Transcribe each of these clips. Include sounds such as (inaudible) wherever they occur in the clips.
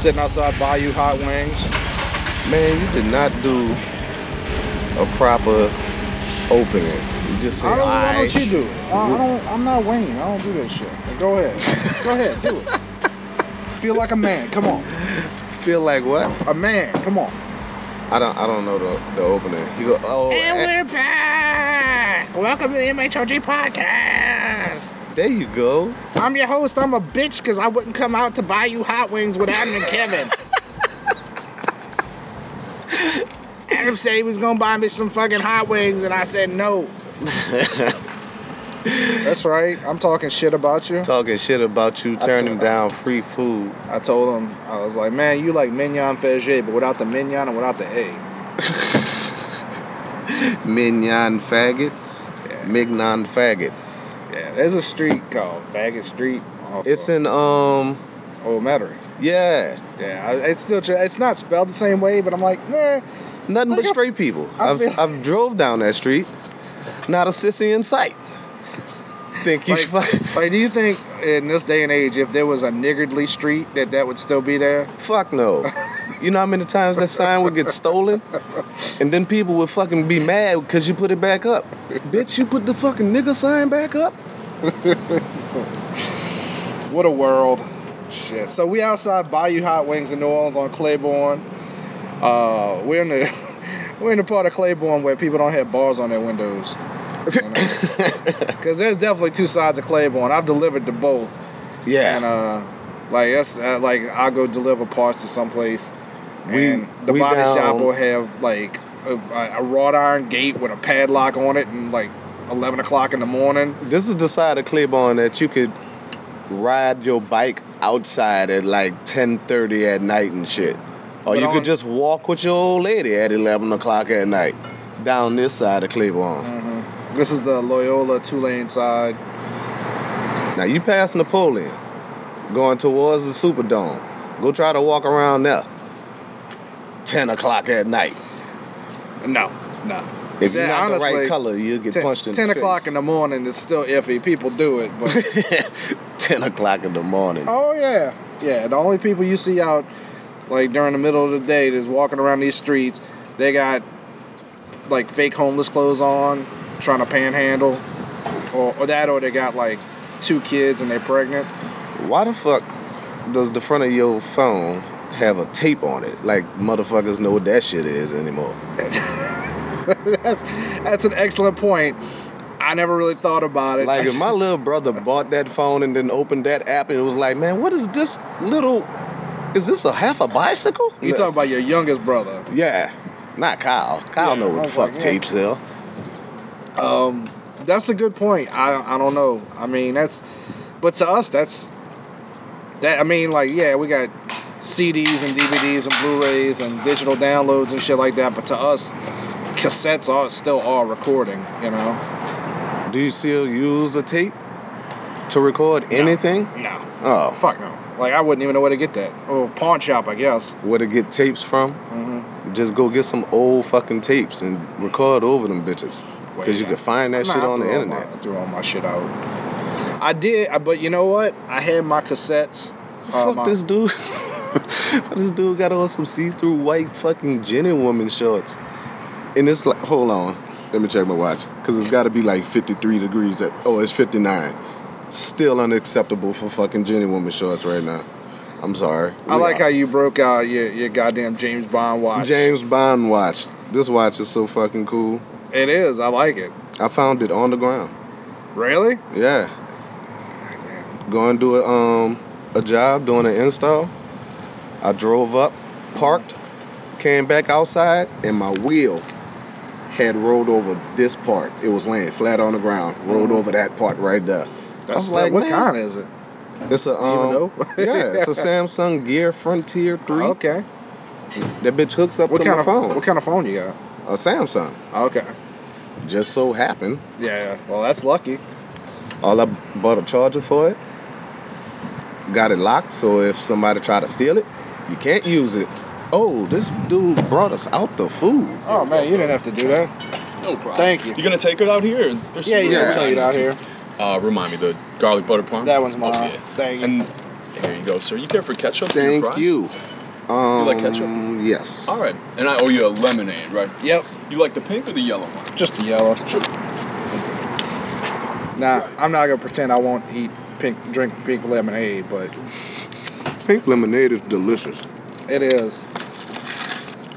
Sitting outside Bayou Hot Wings. Man, you did not do a proper opening. You just say, I don't, why "Aight." don't you do? I, I don't. I'm not Wayne. I don't do that shit. Go ahead. Go ahead. Do it. Feel like a man. Come on. Feel like what? A man. Come on. I don't. I don't know the the opening. You go. Oh, And eh. we're back. Welcome to the MHOG podcast. There you go. I'm your host. I'm a bitch because I wouldn't come out to Bayou Hot Wings with Adam and Kevin. (laughs) Adam said he was gonna buy me some fucking hot wings, and I said no. (laughs) That's right. I'm talking shit about you. Talking shit about you turning down free food. I told him, I was like, man, you like mignon Fabergé, but without the mignon and without the A. (laughs) Mignon faggot. Yeah. Mignon faggot. Yeah, there's a street called Faggot Street. It's in um. Old Metairie. Yeah. Yeah, I, it's still tr- it's not spelled the same way, but I'm like, nah. Nothing but straight people. I I've feel- I've drove down that street. Not a sissy in sight. Think you Like, fuck, like, do you think in this day and age, if there was a niggardly street, that that would still be there? fuck no. (laughs) You know how many times that sign would get stolen, and then people would fucking be mad because you put it back up. Bitch, you put the fucking nigga sign back up. (laughs) what a world. Shit. So we outside Bayou Hot Wings in New Orleans on Claiborne. Uh, we're in the (laughs) we're in the part of Claiborne where people don't have bars on their windows. Because (laughs) there's definitely two sides of Claiborne. I've delivered to both. yeah. And uh, like that's uh, like I'll go deliver parts to someplace. We- and the we body shop will have like a, a wrought iron gate with a padlock on it, and like 11 o'clock in the morning. This is the side of Claiborne that you could ride your bike outside at like 10:30 at night and shit, or But you on- could just walk with your old lady at 11 o'clock at night down this side of Claiborne. hmm This is the Loyola two-lane side. Now you pass Napoleon, going towards the Superdome. Go try to walk around there. 10 o'clock at night. No, no. If you're not the right color, you'll get 10, punched in 10 the o'clock face. in the morning is still iffy. People do it, but (laughs) 10 o'clock in the morning. oh yeah, yeah. The only people you see out like during the middle of the day that's walking around these streets, they got like fake homeless clothes on, trying to panhandle, or, or that, or they got like two kids and they're pregnant. Why the fuck does the front of your phone have a tape on it? Like motherfuckers know what that shit is anymore. (laughs) that's that's an excellent point. I never really thought about it. Like if my (laughs) little brother bought that phone and then opened that app and it was like, man, what is this little? Is this a half a bicycle? you talking about your youngest brother? Yeah, not Kyle. Kyle Yeah, know what the fuck like, yeah. tapes sell. Um, that's a good point. I I don't know. I mean, that's, but to us, that's that. I mean, like, yeah, we got CDs and DVDs and Blu-rays and digital downloads and shit like that. But to us, cassettes are still are recording. You know? Do you still use a tape to record anything? No. Oh, Fuck no. Like I wouldn't even know where to get that. Oh, pawn shop, I guess. where to get tapes from? Mm-hmm. Just go get some old fucking tapes and record over them bitches. Because you can find that shit on the internet. I threw all my shit out. I did, but you know what? I had my cassettes. uh, Fuck my- this dude. (laughs) this dude got on some see-through white fucking Jenny woman shorts. And it's like, hold on. Let me check my watch. Because it's got to be like 53 degrees. At, oh, it's 59. Still unacceptable for fucking Jenny woman shorts right now. I'm sorry. I like how you broke out your, your goddamn James Bond watch. James Bond watch. This watch is so fucking cool. It is. I like it. I found it on the ground. Really? Yeah. Going to do a, um, a job, doing an install. I drove up, parked, came back outside, and my wheel had rolled over this part. It was laying flat on the ground, rolled Mhm. over that part right there. That's was like, what man. kind is it? It's a Do you even um, (laughs) yeah, it's a (laughs) Samsung Gear Frontier 3. Okay. That bitch hooks up What to kind my of phone. what kind of phone you got? A Samsung. Okay. Just so happened. Yeah. Well, that's lucky. All I bought a charger for it. Got it locked, so if somebody try to steal it, you can't use it. Oh, this dude brought us out the food. Oh man, you didn't have to do that. No problem. Thank you. You gonna take it out here? There's Yeah, yeah, Yeah, yeah. it out here. Uh, remind me the garlic butter parm. That one's mine. Okay. Thank you. And here you go, sir. You care for ketchup? in your Thank fries? you. Um, like ketchup? Yes. All right. And I owe you a lemonade, right? Yep. You like the pink or the yellow one? Just the yellow. Sure. Nah, I'm not gonna pretend I won't eat pink, drink pink lemonade, but Pink lemonade is delicious. it is.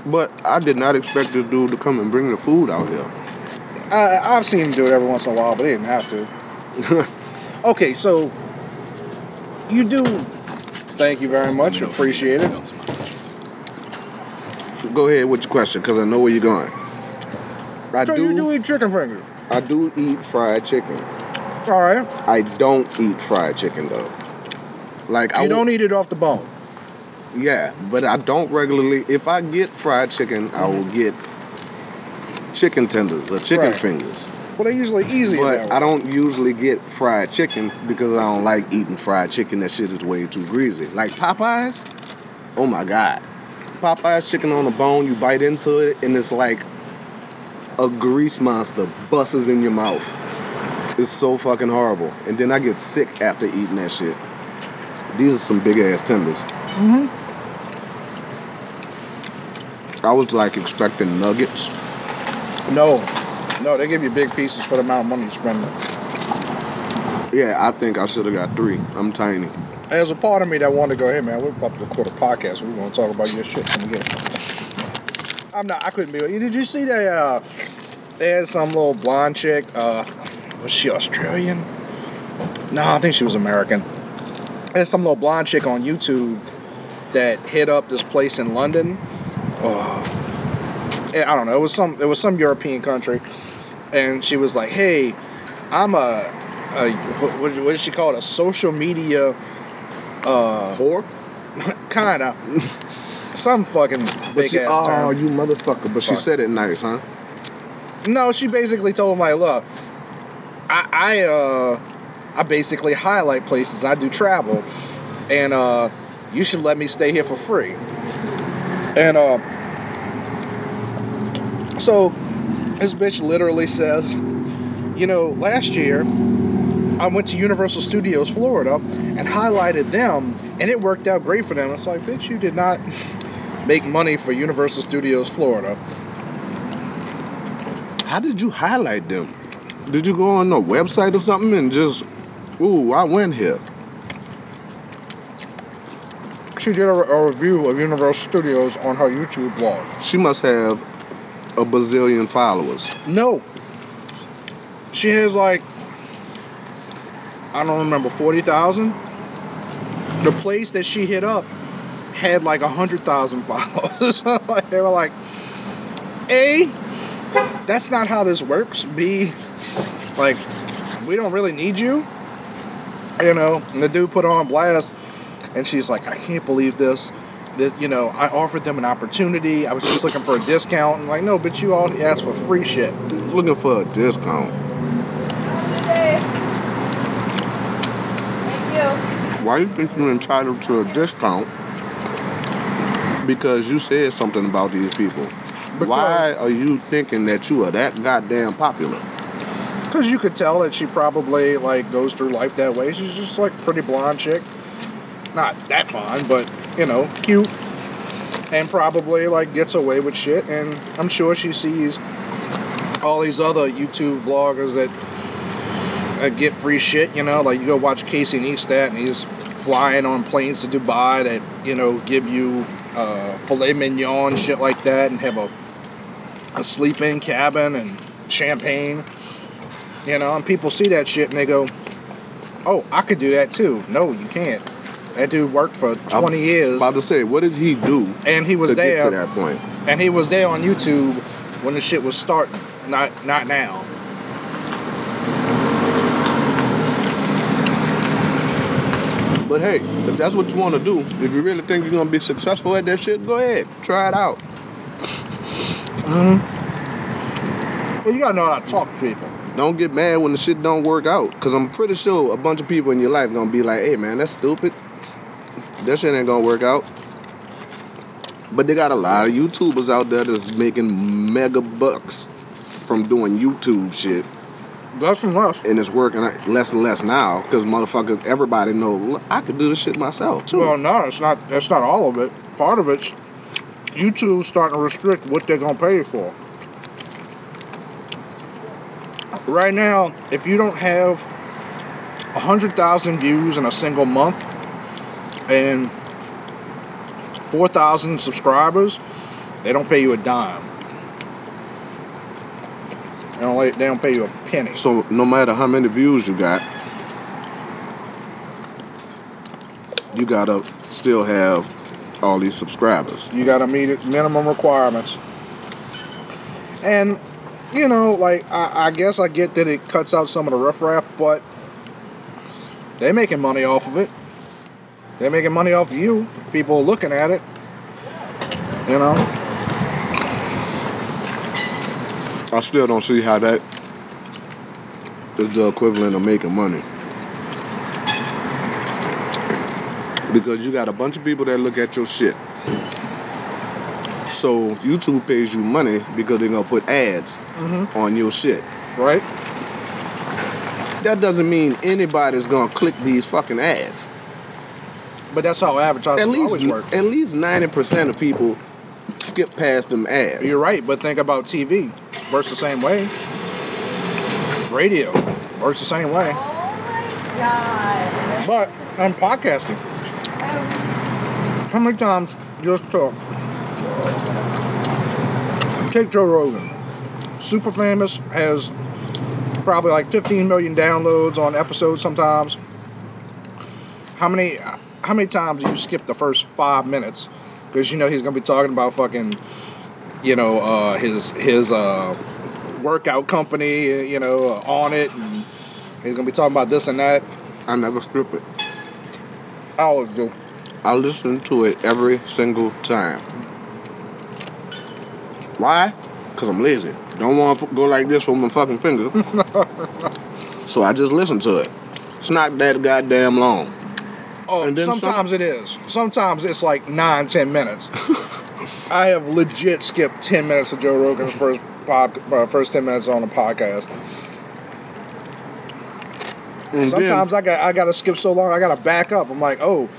But I did not expect this dude to come and bring the food out here. I, I've seen him do it every once in a while, but he didn't have to. (laughs) Okay, so you do. Thank you very much. me know if you Appreciate it. Go ahead with your question, because I know where you're going. I So do, you do eat chicken fingers. I do eat fried chicken. All right. I don't eat fried chicken though. Like I You will- don't eat it off the bone. Yeah, but I don't regularly. If I get fried chicken, I will get chicken tenders or chicken Right. fingers. Well, they're usually easy. But I don't usually get fried chicken because I don't like eating fried chicken. That shit is way too greasy. Like Popeyes, oh my god, Popeyes chicken on the bone. You bite into it and it's like a grease monster busts in your mouth. It's so fucking horrible. And then I get sick after eating that shit. These are some big ass tenders. Mhm. I was like expecting nuggets. No, no, they give you big pieces for the amount of money you spend. Yeah, I think I should have got three. I'm tiny. There's a part of me that wanted to go, hey man, we're about to record a podcast. We're gonna talk about your shit from again. I'm not. I couldn't be. Did you see that? Uh, they had some little blonde chick. Uh, was she Australian? No, I think she was American. There's some little blonde chick on YouTube that hit up this place in London. Oh, I don't know. It was some. It was some European country, and she was like, "Hey, I'm a, a what, what did she call it? A social media, uh, Whore? (laughs) kind of, some fucking big she, ass oh, term." you motherfucker. But she said it nice, huh? No, she basically told him like, look, I, I uh I basically highlight places. I do travel, and uh you should let me stay here for free. And uh so this bitch literally says, you know, last year I went to Universal Studios Florida and highlighted them, and it worked out great for them. It's like, bitch, you did not make money for Universal Studios Florida. How did you highlight them? Did you go on a website or something and just, ooh, I went here? She did a, a review of Universal Studios on her YouTube blog. She must have a bazillion followers. No. She has like, I don't remember, 40,000? The place that she hit up had like a 100,000 (laughs) followers. (laughs) They were like, A, that's not how this works. B, like, we don't really need you. You know, and the dude put her on blast, and she's like, I can't believe this. That you know, I offered them an opportunity. I was just looking for a discount. And like, no, but you all asked for free shit. Looking for a discount. Why do you think you're entitled to a discount? Because you said something about these people. Why are you thinking that you are that goddamn popular? Because you could tell that she probably like goes through life that way. She's just like pretty blonde chick. Not that fine, but you know, cute. And probably like gets away with shit. And I'm sure she sees all these other YouTube vloggers that, that get free shit. You know, like you go watch Casey Neistat and he's flying on planes to Dubai that you know give you uh, filet mignon shit like that and have a a sleep-in cabin and champagne. You know, and people see that shit and they go, "Oh, I could do that too." No, you can't. That dude worked for 20 years, About to say, what did he do and he was to there, get to that point? and he was there on YouTube when the shit was starting. Not, not now. But hey, if that's what you want to do, if you really think you're gonna be successful at that shit, go ahead, try it out. hmm Well, you gotta know how to talk to people. Don't get mad when the shit don't work out, cause I'm pretty sure a bunch of people in your life gonna be like, "Hey, man, that's stupid. That shit ain't gonna work out." But they got a lot of YouTubers out there that's making mega bucks from doing YouTube shit, Less and less. and it's working less and less now, cause motherfuckers, everybody know I could do this shit myself too. Well, no, it's not. That's not all of it. Part of it's YouTube's starting to restrict what they're gonna pay you for. Right now, if you don't have a hundred thousand views in a single month and four thousand subscribers, they don't pay you a dime. They don't. They don't pay you a penny. So no matter how many views you got, you gotta still have all these subscribers. You got to meet it minimum requirements. And, you know, like, I, I guess I get that it cuts out some of the riffraff, but they're making money off of it. They're making money off of you. People are looking at it. You know? I still don't see how that is the equivalent of making money. Because you got a bunch of people that look at your shit. So YouTube pays you money because they're gonna put ads Mm-hmm. on your shit. Right? That doesn't mean anybody's gonna click these fucking ads. But that's how At advertising least always work. at least ninety percent of people skip past them ads. You're right, but think about TV. Works the same way. Radio works the same way. Oh my god. But I'm podcasting. Oh. How many times just talk? Take Joe Rogan. Super famous, has probably like 15 million downloads on episodes sometimes. How many how many times do you skip the first five minutes? Because you know he's gonna be talking about fucking, you know, uh, his his uh, workout company, you know, uh, Onnit, and he's gonna be talking about this and that. I never skip it. I always do. I listen to it every single time. Why? Because I'm lazy. Don't want to go like this with my fucking finger. (laughs) so I just listen to it. It's not that goddamn long. Oh, And then some- sometimes it is. Sometimes it's like nine, ten minutes. (laughs) I have legit skipped ten minutes of Joe Rogan's first pod, uh, first ten minutes on a podcast. And Sometimes I got I got to skip so long I got to back up. I'm like, oh,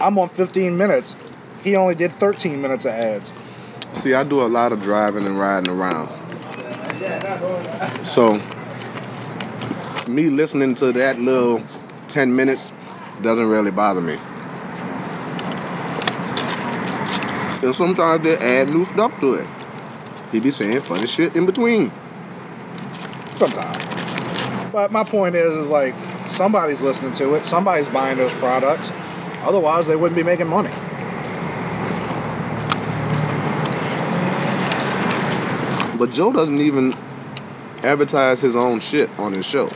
I'm on 15 minutes. He only did 13 minutes of ads. see, I do a lot of driving and riding around. So, me listening to that little 10 minutes doesn't really bother me. And sometimes they add new stuff to it. He be saying funny shit in between. Sometimes. But my point is, is like somebody's listening to it. Somebody's buying those products. Otherwise, they wouldn't be making money. But Joe doesn't even advertise his own shit on his show.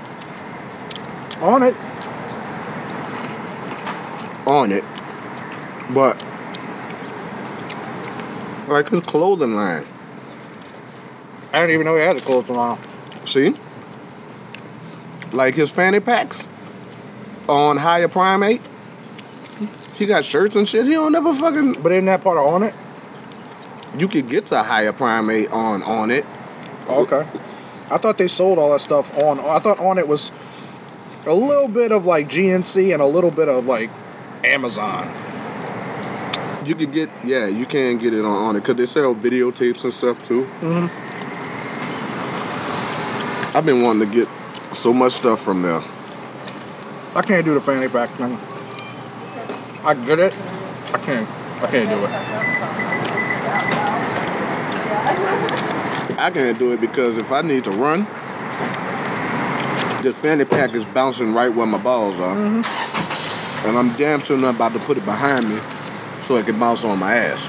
Onnit. Onnit. But like his clothing line. I didn't even know he had a clothing line. See? Like his fanny packs on higher primate. He got shirts and shit. He don't never fucking. But isn't that part of Onnit? You could get to higher primate on Onnit. Okay. I thought they sold all that stuff on. I thought Onnit was a little bit of like GNC and a little bit of like Amazon. You could get yeah, you can get it on Onnit because they sell videotapes and stuff too. Mm-hmm. I've been wanting to get so much stuff from there. I can't do the fanny pack thing. I get it. I can't. I can't do it. I can't do it because if I need to run, this fanny pack is bouncing right where my balls are. Mm-hmm. And I'm damn sure not about to put it behind me so it can bounce on my ass.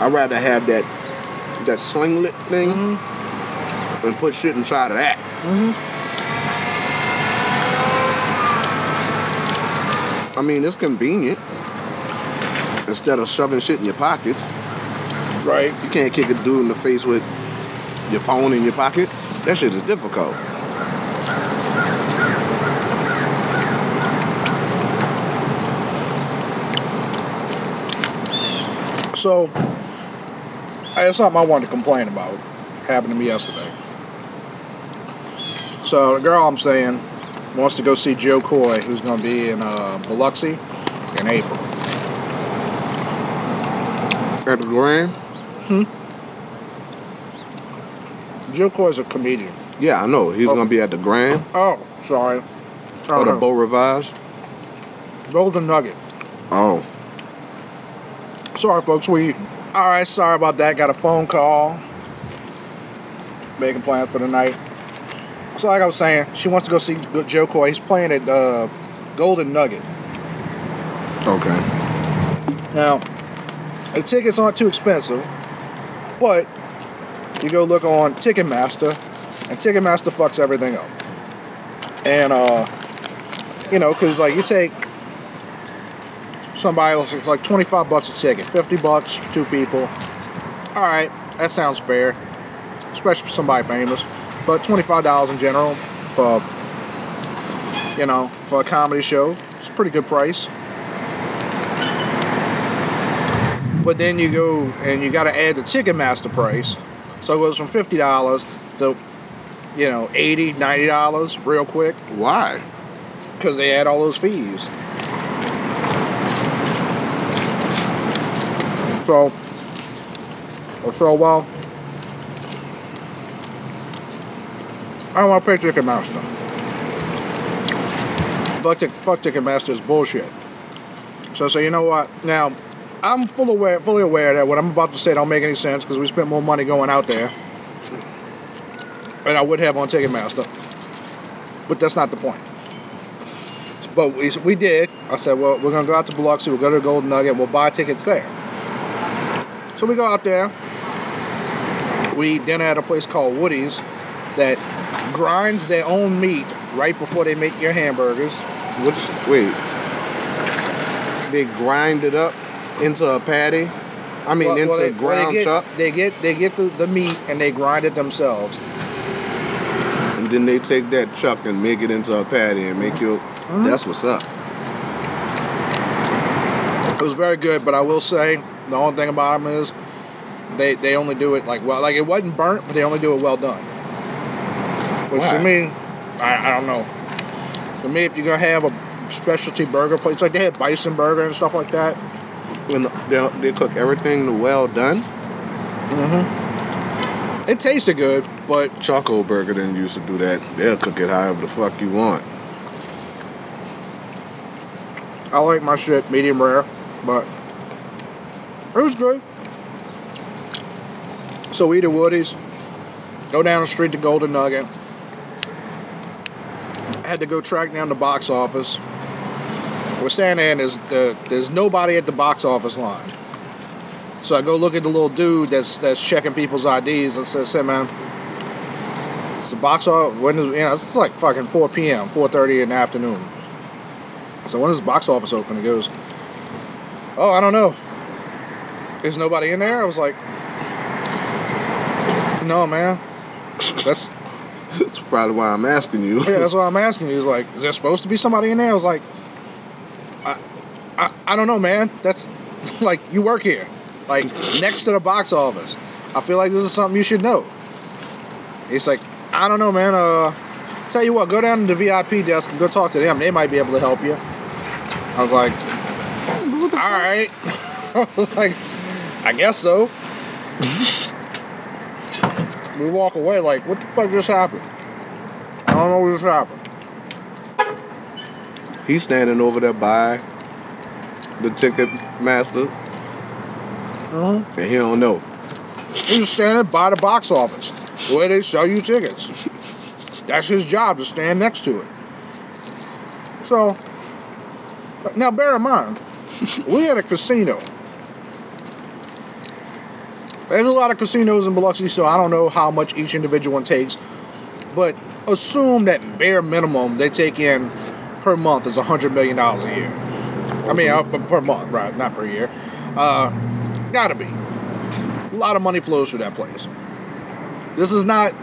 I'd rather have that that slinglet thing Mm-hmm. and put shit inside of that. Mm-hmm. I mean, it's convenient. Instead of shoving shit in your pockets, Right. you can't kick a dude in the face with your phone in your pocket. That shit is difficult. So, I had something I wanted to complain about. Happened to me yesterday. So, the girl I'm saying wants to go see Jo Koy, who's going to be in uh, Biloxi in April. At the Grand? Hmm. Jo Koy's a comedian. Yeah, I know. He's Oh. gonna be at the Grand Oh, sorry. or the. Beau Rivage. Golden Nugget. Oh, Sorry, folks, we. All right, sorry about that. Got a phone call. Making plans for the night. So, like I was saying, she wants to go see Jo Koy. He's playing at uh, Golden Nugget. okay. Now, the tickets aren't too expensive, but you go look on Ticketmaster, and Ticketmaster fucks everything up. And, uh, you know, because, like, you take somebody else, it's like 25 bucks a ticket, 50 bucks for two people. All right, that sounds fair, especially for somebody famous. But $25 in general for, you know, for a comedy show, it's a pretty good price. But then you go and you got to add the Ticketmaster price. So it goes from $50 to, you know, $80, $90 real quick Why? because they add all those fees. So, so well, I don't want to pay Ticketmaster. Fuck, fuck Ticketmaster is bullshit. So I say, you know what? Now, I'm full aware, fully aware that what I'm about to say don't make any sense because we spent more money going out there than I would have on Ticketmaster. But that's not the point. But we, we did. I said, well, we're going to go out to Biloxi. We'll go to the Golden Nugget. We'll buy tickets there. So we go out there. We eat dinner at a place called Woody's that grinds their own meat right before they make your hamburgers. What's wait? They grind it up into a patty. I mean, Well- into well, they, well, ground they get, chuck, They get they get the, the meat and they grind it themselves. and then they take that chuck and make it into a patty and make you. Mhm. That's what's up. It was very good, but I will say the only thing about them is they they only do it like well, like it wasn't burnt, but they only do it well done. Which Why? to me, I, I don't know. To me, if you're gonna have a specialty burger place, like they had bison burger and stuff like that. When they, they cook everything well done, Mm-hmm. It tasted good, but Choco Burger didn't used to do that. They'll cook it however the fuck you want. I like my shit medium rare. But it was good. So we eat at Woody's. Go down the street to Golden Nugget. Had to go track down the box office. We're standing there and there's, uh, there's nobody at the box office line. So I go look at the little dude that's that's checking people's IDs and says, "Hey man, it's the box office. When is you know it's like fucking 4 p.m., 4:30 in the afternoon. So when the box office open?" He goes, "Oh, I don't know. There's nobody in there." I was like, "No, man. That's That's probably why I'm asking you. yeah, that's why I'm asking you. He's like, is there supposed to be somebody in there? I was like, I, I, I don't know, man. That's (laughs) like you work here, like next to the box office. I feel like this is something you should know. He's like, I don't know, man. Uh, tell you what, go down to the VIP desk and go talk to them. They might be able to help you. I was like, all right. (laughs) I was like, I guess so. we walk away like, what the fuck just happened? I don't know what just happened. He's standing over there by the ticket master, Mm-hmm. and he don't know. He's standing by the box office where they sell you tickets. That's his job to stand next to it. So, now bear in mind, we had a casino. There's a lot of casinos in Biloxi, so I don't know how much each individual one takes, but assume that bare minimum they take in per month is $100 million a year. I mean, uh, per month, right? Not per year. Uh, gotta be. A lot of money flows through that place. This is not.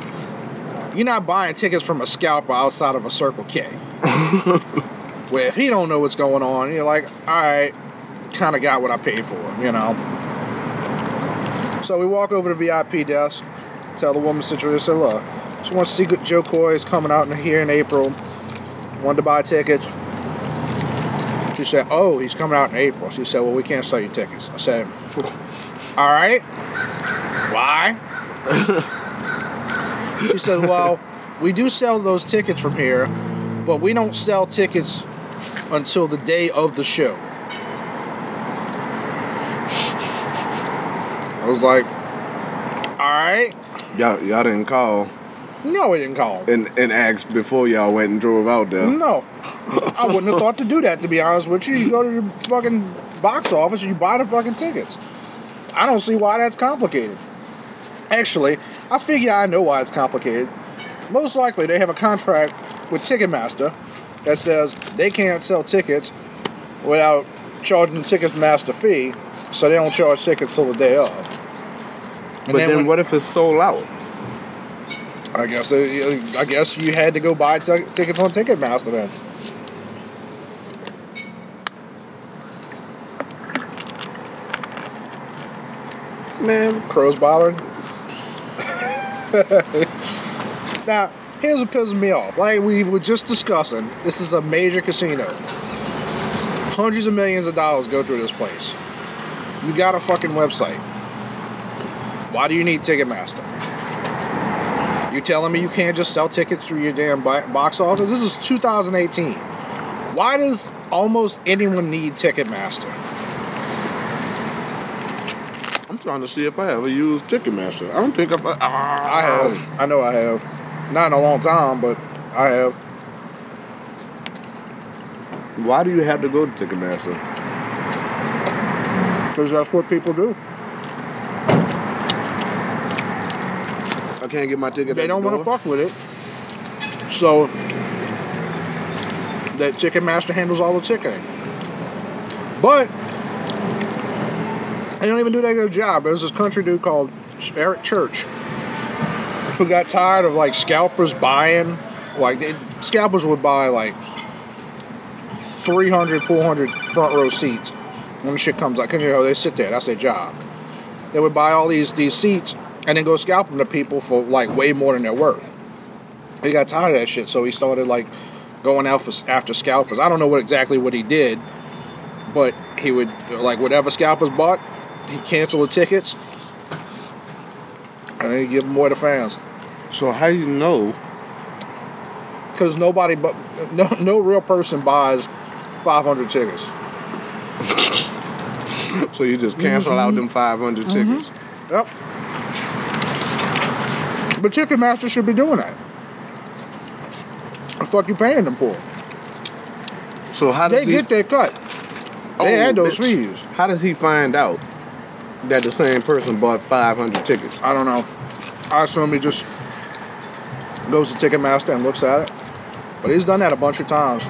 You're not buying tickets from a scalper outside of a Circle K. (laughs) Where if he don't know what's going on, you're like, all right, kind of got what I paid for, you know. So we walk over to VIP desk, tell the woman situation, say, look, she wants to see good Jo Koy is coming out in here in April. Wanted to buy tickets. She said, oh, he's coming out in April. She said, well, we can't sell you tickets. I said, all right. Why? (laughs) She said, well, we do sell those tickets from here, but we don't sell tickets until the day of the show. I was like, all right. y'all, y'all didn't call No, we didn't call. and, and ask before y'all went and drove out there. No. I wouldn't have thought to do that, to be honest with you. You go to the fucking box office and you buy the fucking tickets. I don't see why that's complicated. Actually, I figure I know why it's complicated. Most likely, they have a contract with Ticketmaster that says they can't sell tickets without charging the Ticketmaster fee, so they don't charge tickets till the day of. And but then, when- what if it's sold out? I guess uh, I guess you had to go buy t- tickets on Ticketmaster then. Man, Crows bothering. (laughs) now, here's what pisses me off. Like we were just discussing, this is a major casino. Hundreds of millions of dollars go through this place. You got a fucking website. Why do you need Ticketmaster? You telling me you can't just sell tickets through your damn box office? This is 2018. Why does almost anyone need Ticketmaster? I'm trying to see if I ever used Ticketmaster. I don't think I've. Uh, I have. I know I have. Not in a long time, but I have. Why do you have to go to Ticketmaster? Because that's what people do. I can't get my ticket. They don't the want to fuck with it. So that Ticketmaster handles all the ticketing. But they don't even do that good job. There's this country dude called Eric Church who got tired of like scalpers buying like they, scalpers would buy like 300 400 front row seats when the shit comes out because you know they sit there that's their job they would buy all these these seats and then go scalp them to people for like way more than they're worth he got tired of that shit so he started like going out for, after scalpers i don't know what exactly what he did but he would like whatever scalpers bought he canceled the tickets and then he give them more to fans So how do you know? because nobody but no no real person buys 500 tickets (laughs) So you just cancel out Mhm. them 500 Mhm. tickets. Yep. But Ticketmaster should be doing that. The fuck you paying them for? So how does They he? get their cut. They Oh, had those bitch. fees. How does he find out that the same person bought 500 tickets? I don't know. I assume he just goes to Ticketmaster and looks at it. But he's done that a bunch of times.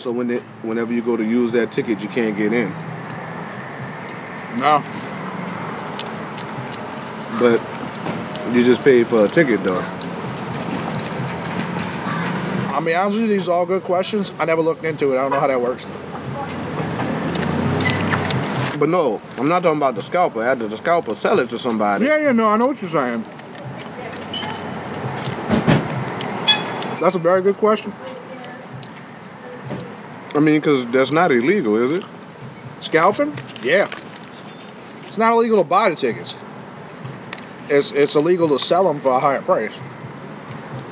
So when it, whenever you go to use that ticket, you can't get in. No. But you just paid for a ticket though. I mean, honestly, these are all good questions. I never looked into it. I don't know how that works. But no, I'm not talking about the scalper. After the scalper sell it to somebody, Yeah, yeah, no, I know what you're saying. That's a very good question. I mean, because that's not illegal, is it? Scalping? Yeah. It's not illegal to buy the tickets. It's it's illegal to sell them for a higher price.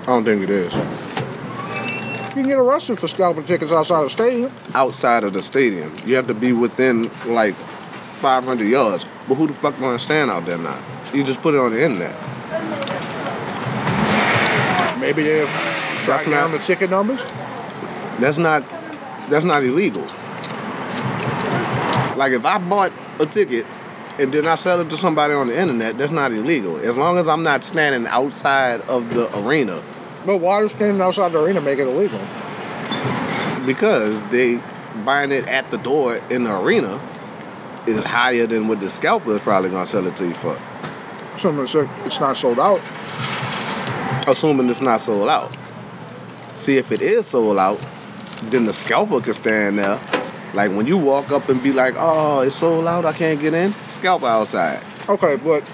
I don't think it is. You can get arrested for scalping tickets outside of the stadium. Outside of the stadium, you have to be within like 500 yards. But who the fuck gonna stand out there now? You just put it on the internet. Maybe they've That's tracked down the ticket numbers. That's not that's not illegal. Like if I bought a ticket and then I sell it to somebody on the internet, that's not illegal. As long as I'm not standing outside of the arena. But why does standing outside the arena make it illegal? because they buying it at the door in the arena is higher than what the scalper is probably gonna sell it to you for. Assuming it's, it's not sold out. Assuming it's not sold out. See if it is sold out, then the scalper can stand there. Like when you walk up and be like, "Oh, it's so loud, I can't get in." Scalp outside. Okay, but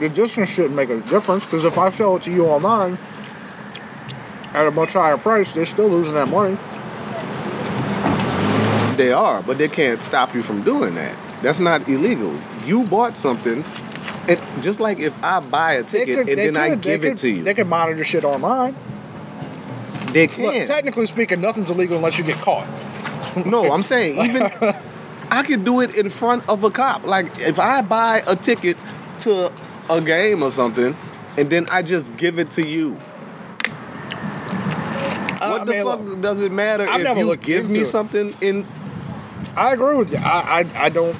the distance shouldn't make a difference because if I sell it to you online at a much higher price, they're still losing that money. They are, but they can't stop you from doing that. That's not illegal. You bought something, and just like if I buy a ticket could- and then I could- they give it to you, They can monitor shit online. they Look, can. technically speaking, nothing's illegal unless you get caught. (laughs) No, I'm saying even I could do it in front of a cop. Like if I buy a ticket to a game or something, and then I just give it to you. Uh, what I the mean, fuck look, does it matter I've if you give me it. something in? I agree with you. I, I I don't.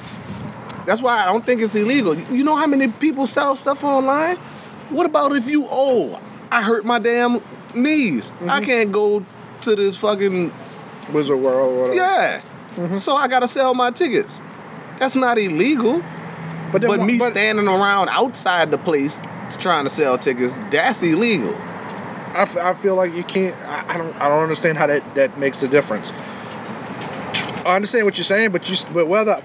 That's why I don't think it's illegal. You know how many people sell stuff online? What about if you oh I hurt my damn knees. I Mhm. can't go to this fucking Wizard World or whatever. yeah. Mhm. So I gotta sell my tickets. That's not illegal. But, then But me but standing around outside the place trying to sell tickets, that's illegal. I, f- I feel like you can't. I, I don't. I don't understand how that that makes a difference. I understand what you're saying, but you but whether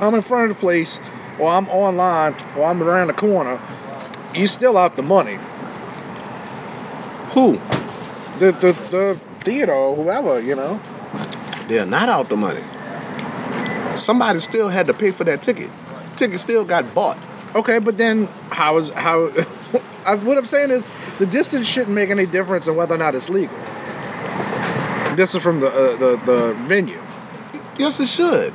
I'm in front of the place or I'm online or I'm around the corner, you still out the money. Who? The the the theater or whoever, you know. They're not out the money. Somebody still had to pay for that ticket. Ticket still got bought. Okay, but then how is how? (laughs) I, what I'm saying is the distance shouldn't make any difference in whether or not it's legal. This is from the uh, the the venue. Yes, it should.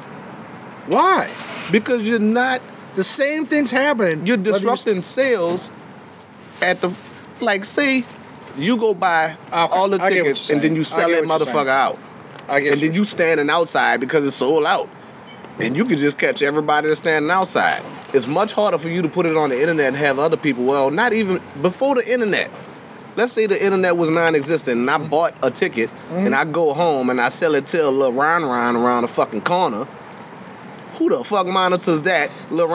Why? Because you're not The same thing's happening. you're disrupting sales at the like say you go buy Okay, all the I get what tickets and then you sell that motherfucker out. I get and then you standing outside because it's sold out. And you can just catch everybody that's standing outside. It's much harder for you to put it on the internet and have other people, well, not even before the internet. Let's say the internet was non-existent and I bought a ticket Mhm. and I go home and I sell it to a little Ron Ron around the fucking corner. Who the fuck monitors that? Lil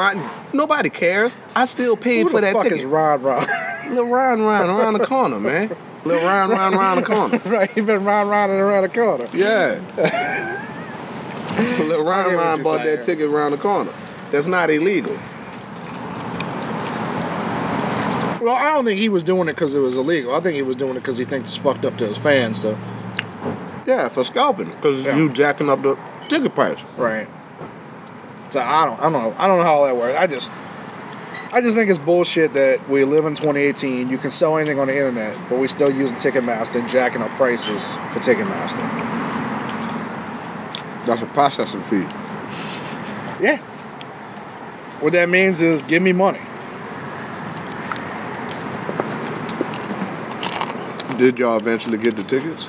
nobody cares. I still paid Who for the that fuck ticket. is Rod Rod? Lil Ron Ron around the corner, man. (laughs) Lil Ron Ron around the corner. right, he been round round and around the corner. Yeah. Lil I Ron Ron bought that ticket around the corner. That's not illegal. Well, I don't think he was doing it because it was illegal. I think he was doing it because he thinks it's fucked up to his fans. So Yeah, for scalping, because Yeah. you jacking up the ticket price. right. So I don't, I don't know, I don't know how all that works. I just, I just think it's bullshit that we live in 2018. You can sell anything on the internet, but we still using Ticketmaster and jacking up prices for Ticketmaster. That's a processing fee. Yeah. What that means is give me money. Did y'all eventually get the tickets?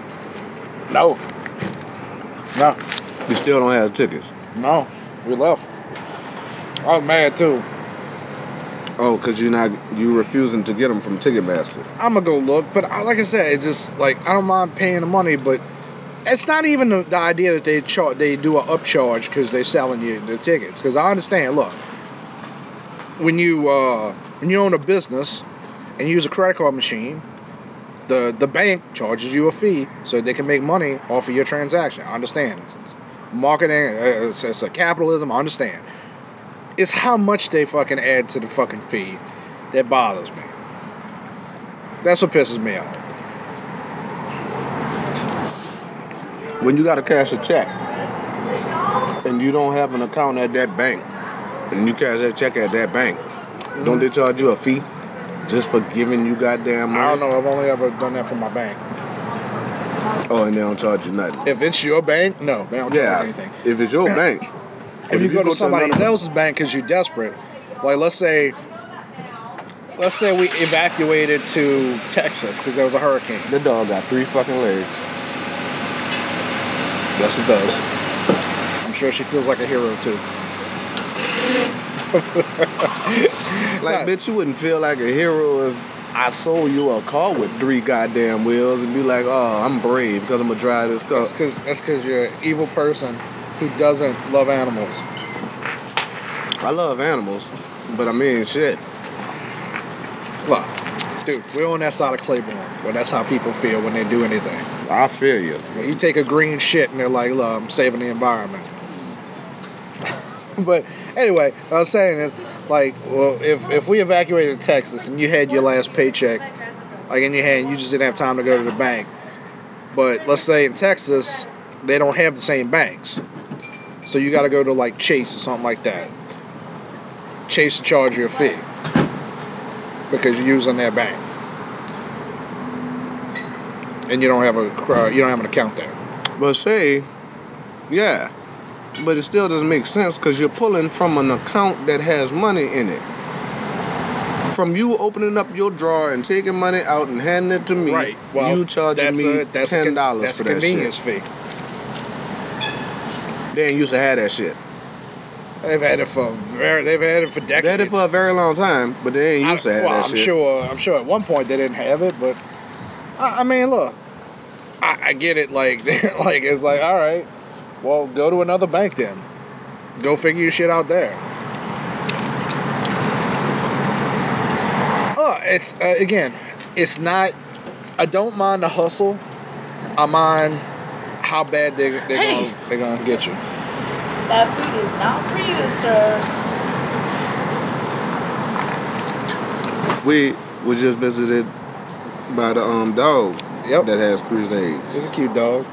No. No. You still don't have the tickets. No. We left. I was mad too. Oh, because you're not you refusing to get them from Ticketmaster. I'm gonna go look, but I, like I said, it's just like I don't mind paying the money, but it's not even the, the idea that they char- they do an upcharge because they're selling you the tickets. Because I understand, look, when you uh, when you own a business and you use a credit card machine, the the bank charges you a fee so they can make money off of your transaction. I understand. It's, it's marketing, uh, it's, it's a capitalism. I understand. It's how much they fucking add to the fucking fee that bothers me. That's what pisses me off. When you got to cash a check and you don't have an account at that bank, and you cash that check at that bank, don't mm-hmm. they charge you a fee just for giving you goddamn money? I don't know. I've only ever done that for my bank. Oh, and they don't charge you nothing. If it's your bank, no, they don't Yeah, charge anything. if it's your bank. But If you go to somebody another- else's bank because you're desperate, like let's say, let's say we evacuated to Texas because there was a hurricane. The dog got three fucking legs. Yes, it does. I'm sure she feels like a hero too. (laughs) Like, bitch, you wouldn't feel like a hero if I sold you a car with three goddamn wheels and be like, oh, I'm brave because I'm gonna drive this car. That's because that's because you're an evil person who doesn't love animals. I love animals, but I mean, shit. Look, dude, we're on that side of Claiborne where that's how people feel when they do anything. I feel you. When you take a green shit and they're like, look, I'm saving the environment. (laughs) but anyway, what I was saying is, like, well, if, if we evacuated Texas and you had your last paycheck, like in your hand, you just didn't have time to go to the bank. But let's say in Texas, they don't have the same banks. So you got to go to like Chase or something like that. Chase will charge you a fee because you're using their bank, and you don't have a uh, you don't have an account there. But say, yeah, but it still doesn't make sense because you're pulling from an account that has money in it. From you opening up your drawer and taking money out and handing it to me, Right. Well, you charging me a, ten dollars for a that convenience shit. fee. They ain't used to have that shit. They've had it for very. They've had it for decades. They had it for a very long time, but they ain't I- used to have well, that I'm shit. sure. I'm sure at one point they didn't have it, but I, I mean, look, I, I get it. Like, (laughs) like it's like, all right, well, go to another bank then. Go figure your shit out there. Oh, it's uh, again, it's not. I don't mind the hustle. I mind how bad they they're Hey. gonna they're gonna get you. That food is not for you, sir. We was just visited by the um dog Yep, that has cruise crusades. It's a cute dog.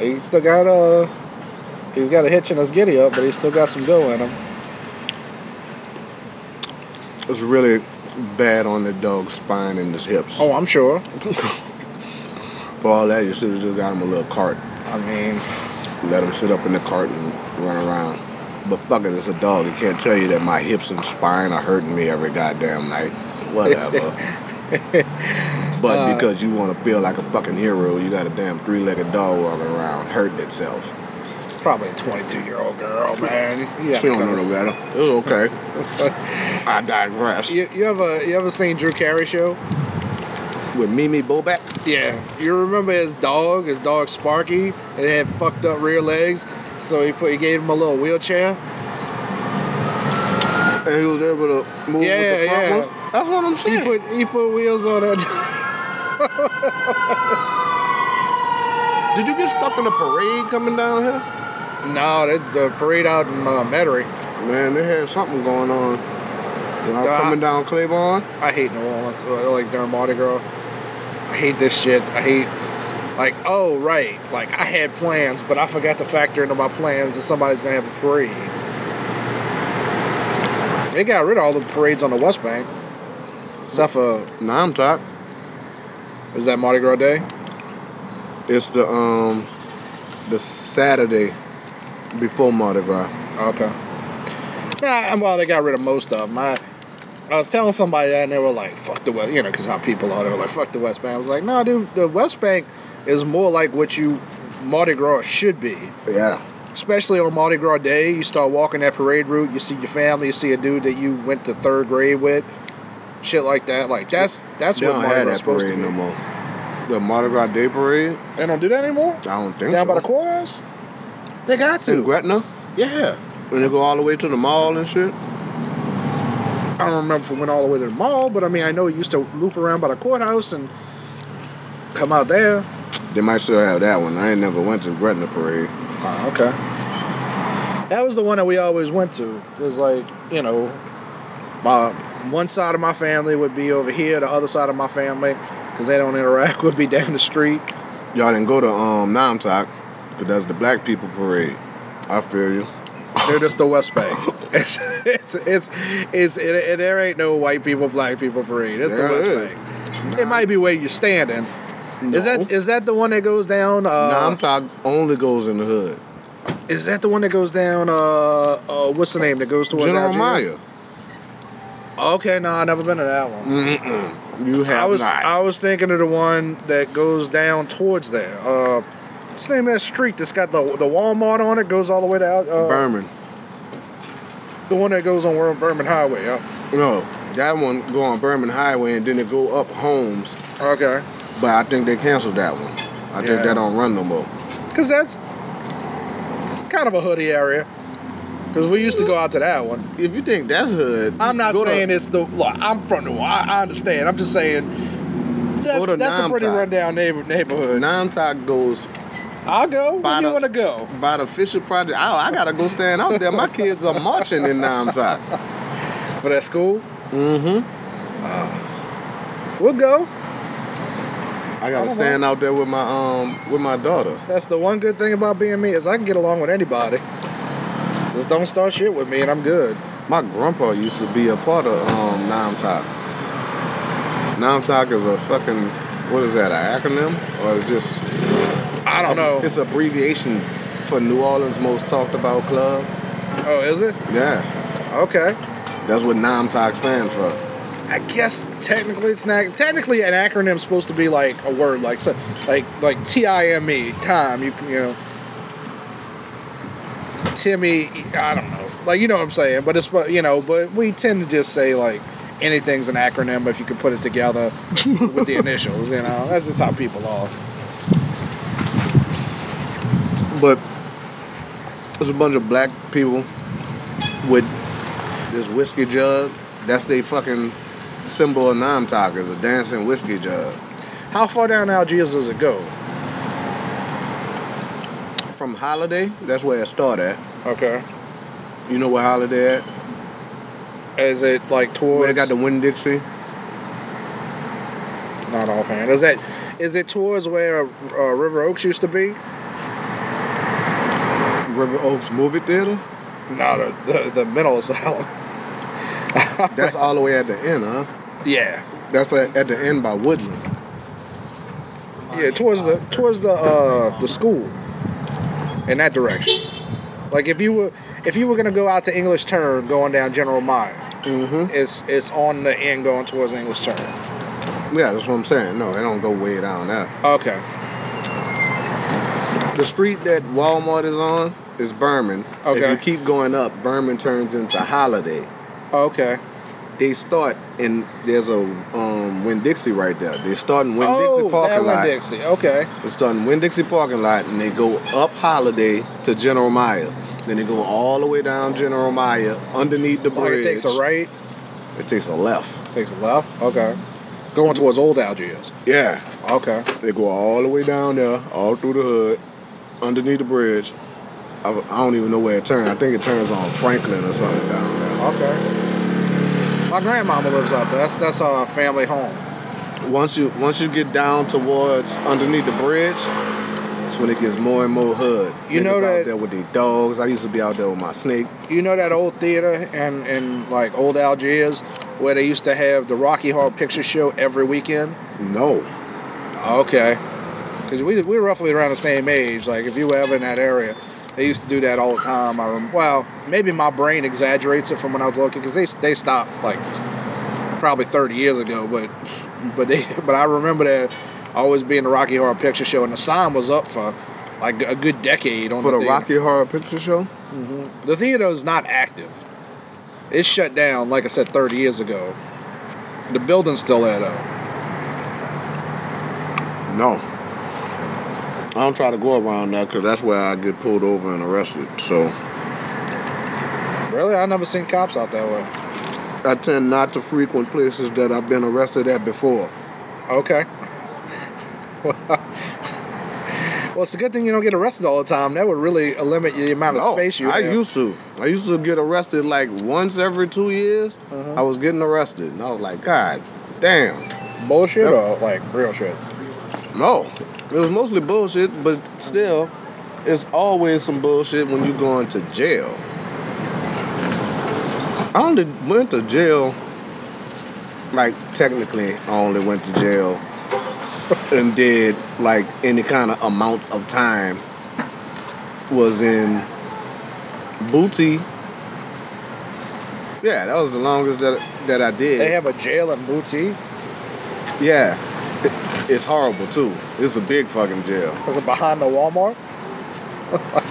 He still got uh, he's got a hitch in his giddy up, but he's still got some go in him. It's really bad on the dog's spine and his hips. Oh, I'm sure. (laughs) For all that, you should have just got him a little cart. I mean, Let him sit up in the cart and run around. But fuck it, it's a dog. It can't tell you that my hips and spine are hurting me every goddamn night. Whatever. (laughs) but Uh, because you want to feel like a fucking hero, you got a damn three-legged dog walking around hurting itself. Probably a 22 year old girl, man. Yeah, She don't know no better. It's okay. (laughs) I digress. you, you ever you ever seen Drew Carey show? With Mimi Bobeck, Yeah. You remember his dog? His dog Sparky. It had fucked up rear legs, so he put he gave him a little wheelchair. and he was able to move Yeah, with the front yeah. That's what I'm saying. He put he put wheels on it. (laughs) Did you get stuck in a parade coming down here? No, that's the parade out in uh, Metairie. Man, they had something going on. Y'all Nah. coming down Claiborne? I hate New Orleans. uh, Like during Mardi Gras, I hate this shit. I hate like oh right, like I had plans, but I forgot to factor into my plans that somebody's gonna have a parade. They got rid of all the parades on the West Bank, except for top. is that Mardi Gras Day? It's the um the Saturday before Mardi Gras. Okay. Nah, well, they got rid of most of them. I, I was telling somebody that, and they were like, "Fuck the West," you know, because how people are. They were like, "Fuck the West Bank." I was like, "No, dude, the West Bank is more like what you Mardi Gras should be." Yeah. especially on Mardi Gras Day, you start walking that parade route, you see your family, you see a dude that you went to third grade with, shit like that. Like that's that's they what Mardi Gras is supposed to be. no more. The Mardi Gras Day parade? They don't do that anymore. I don't think Down so. by the courthouse. They got In to. Gretna? Yeah. When they go all the way to the mall and shit? I don't remember if it went all the way to the mall, but I mean I know it used to loop around by the courthouse and come out there. They might still have that one. I ain't never went to Gretna parade. Oh, okay. That was the one that we always went to. It was like, you know, my one side of my family would be over here, the other side of my family, because they don't interact, (laughs) would be down the street. Y'all didn't go to um NOMTOC, that's the black people parade. I feel you. Dude, it's the West Bank. (laughs) It's it's it's, it's it, it- there ain't no white people, black people parade. It's There the West is. Bank. It might be where you're standing. Is that is that the one that goes down? Uh, talking only goes in the hood. is that the one that goes down? Uh, uh, what's the name that goes towards General Algiers? Maya. Okay, no, I've never been to that one. Mm-mm. You have I was not. I was thinking of the one that goes down towards there. Uh, what's the name of that street that's got the the Walmart on it? Goes all the way to uh, Behrman. The one that goes on World Behrman Highway. Yeah. No, that one go on Behrman Highway and then it go up Holmes. Okay. But I think they canceled that one. I Yeah. think that don't run no more. Cause that's it's kind of a hoodie area. Cause we used to go out to that one. If you think that's hood, I'm not go to- saying it's the. Look, I'm from the. I, I understand. I'm just saying. That's, that's a pretty NOMTOC. rundown neighbor, neighborhood. NOMTOC goes I'll go. Where do you want to go? by the Fischer Project. Oh, I gotta go stand out there. My kids are marching in NOMTOC. For that school? Mm-hmm. We'll go. I I gotta don't stand out there with my um with my daughter. That's the one good thing about being me is I can get along with anybody. Just don't start shit with me and I'm good. My grandpa used to be a part of um NOMTOC. NOMTOC is a fucking what is that? An acronym or is just I don't know. It's abbreviations for New Orleans most talked about club. Oh, is it? Yeah, Okay. that's what NOMTOC stands for. I guess technically it's not. Technically, an acronym's supposed to be like a word, like so, like like T I M E, time. You you know, Timmy. I don't know. Like you know what I'm saying, but it's but you know, but we tend to just say like anything's an acronym if you can put it together with the (laughs) initials. You know, that's just how people are. But there's a bunch of black people with this whiskey jug. That's their fucking symbol of NOMTOC is a dancing whiskey jug. How far down Algiers does it go? From Holiday, that's where it started. Okay. You know where Holiday at? Is it like towards? Where they got the Winn Dixie? Not offhand. Is that? Is it towards where uh, River Oaks used to be? River Oaks Movie Theater? No, the the, the mental asylum. That's all the way at the end, huh? yeah, That's at, at the end by Woodland. yeah, towards the towards the uh the school, in that direction. Like if you were if you were gonna go out to English Turn going down General Mile, Mm-hmm. it's it's on the end going towards English Turn. Yeah, that's what I'm saying. No, they don't go way down there. Okay. The street that Walmart is on is Behrman. Okay. If you keep going up, Behrman turns into Holiday. Okay. They start in there's a um Winn Dixie right there. They start in Winn oh, Dixie parking that lot. Winn Dixie. Okay. They start in Winn Dixie parking lot and they go up Holiday to General Meyer. Then they go all the way down General Meyer underneath the Like bridge. it takes a right, It takes a left. takes a left. Okay. Going towards Old Algiers. Yeah. Okay. They go all the way down there, all through the hood, underneath the bridge. I, I don't even know where it turns. I think it turns on Franklin or something down there. Okay. My grandmama lives out there. That's that's our family home. Once you once you get down towards underneath the bridge, that's when it gets more and more hood. You know Niggas that- out there with their dogs. I used to be out there with my snake. You know that old theater in, in like old Algiers where they used to have the Rocky Horror Picture Show every weekend? No. Okay. Because we, we were roughly around the same age. Like if you were ever in that area, they used to do that all the time. I rem- well, maybe my brain exaggerates it from when I was looking because they they stopped like probably 30 years ago. But but they (laughs) but I remember that always being the Rocky Horror Picture Show and the sign was up for like a good decade on For the theater. Rocky Horror Picture Show? hmm The theater is not active. It's shut down, like I said, 30 years ago. The building's still there, though. No. I don't try to go around that because that's where I get pulled over and arrested. So Really? I've never seen cops out that way. I tend not to frequent places that I've been arrested at before. Okay. (laughs) well, it's a good thing you don't get arrested all the time. That would really limit the amount of No, space you I have. used to. I used to get arrested like once every two years. Uh-huh. I was getting arrested, and I was like, God damn. Bullshit Yep. or like real shit? No, it was mostly bullshit, but still, it's always some bullshit when you going to jail. I only went to jail, like technically, I only went to jail (laughs) and did like any kind of amount of time was in Boutte. Yeah, that was the longest that that I did. They have a jail in Boutte. yeah, (laughs) it's horrible too. It's a big fucking jail. Is it behind the Walmart? (laughs)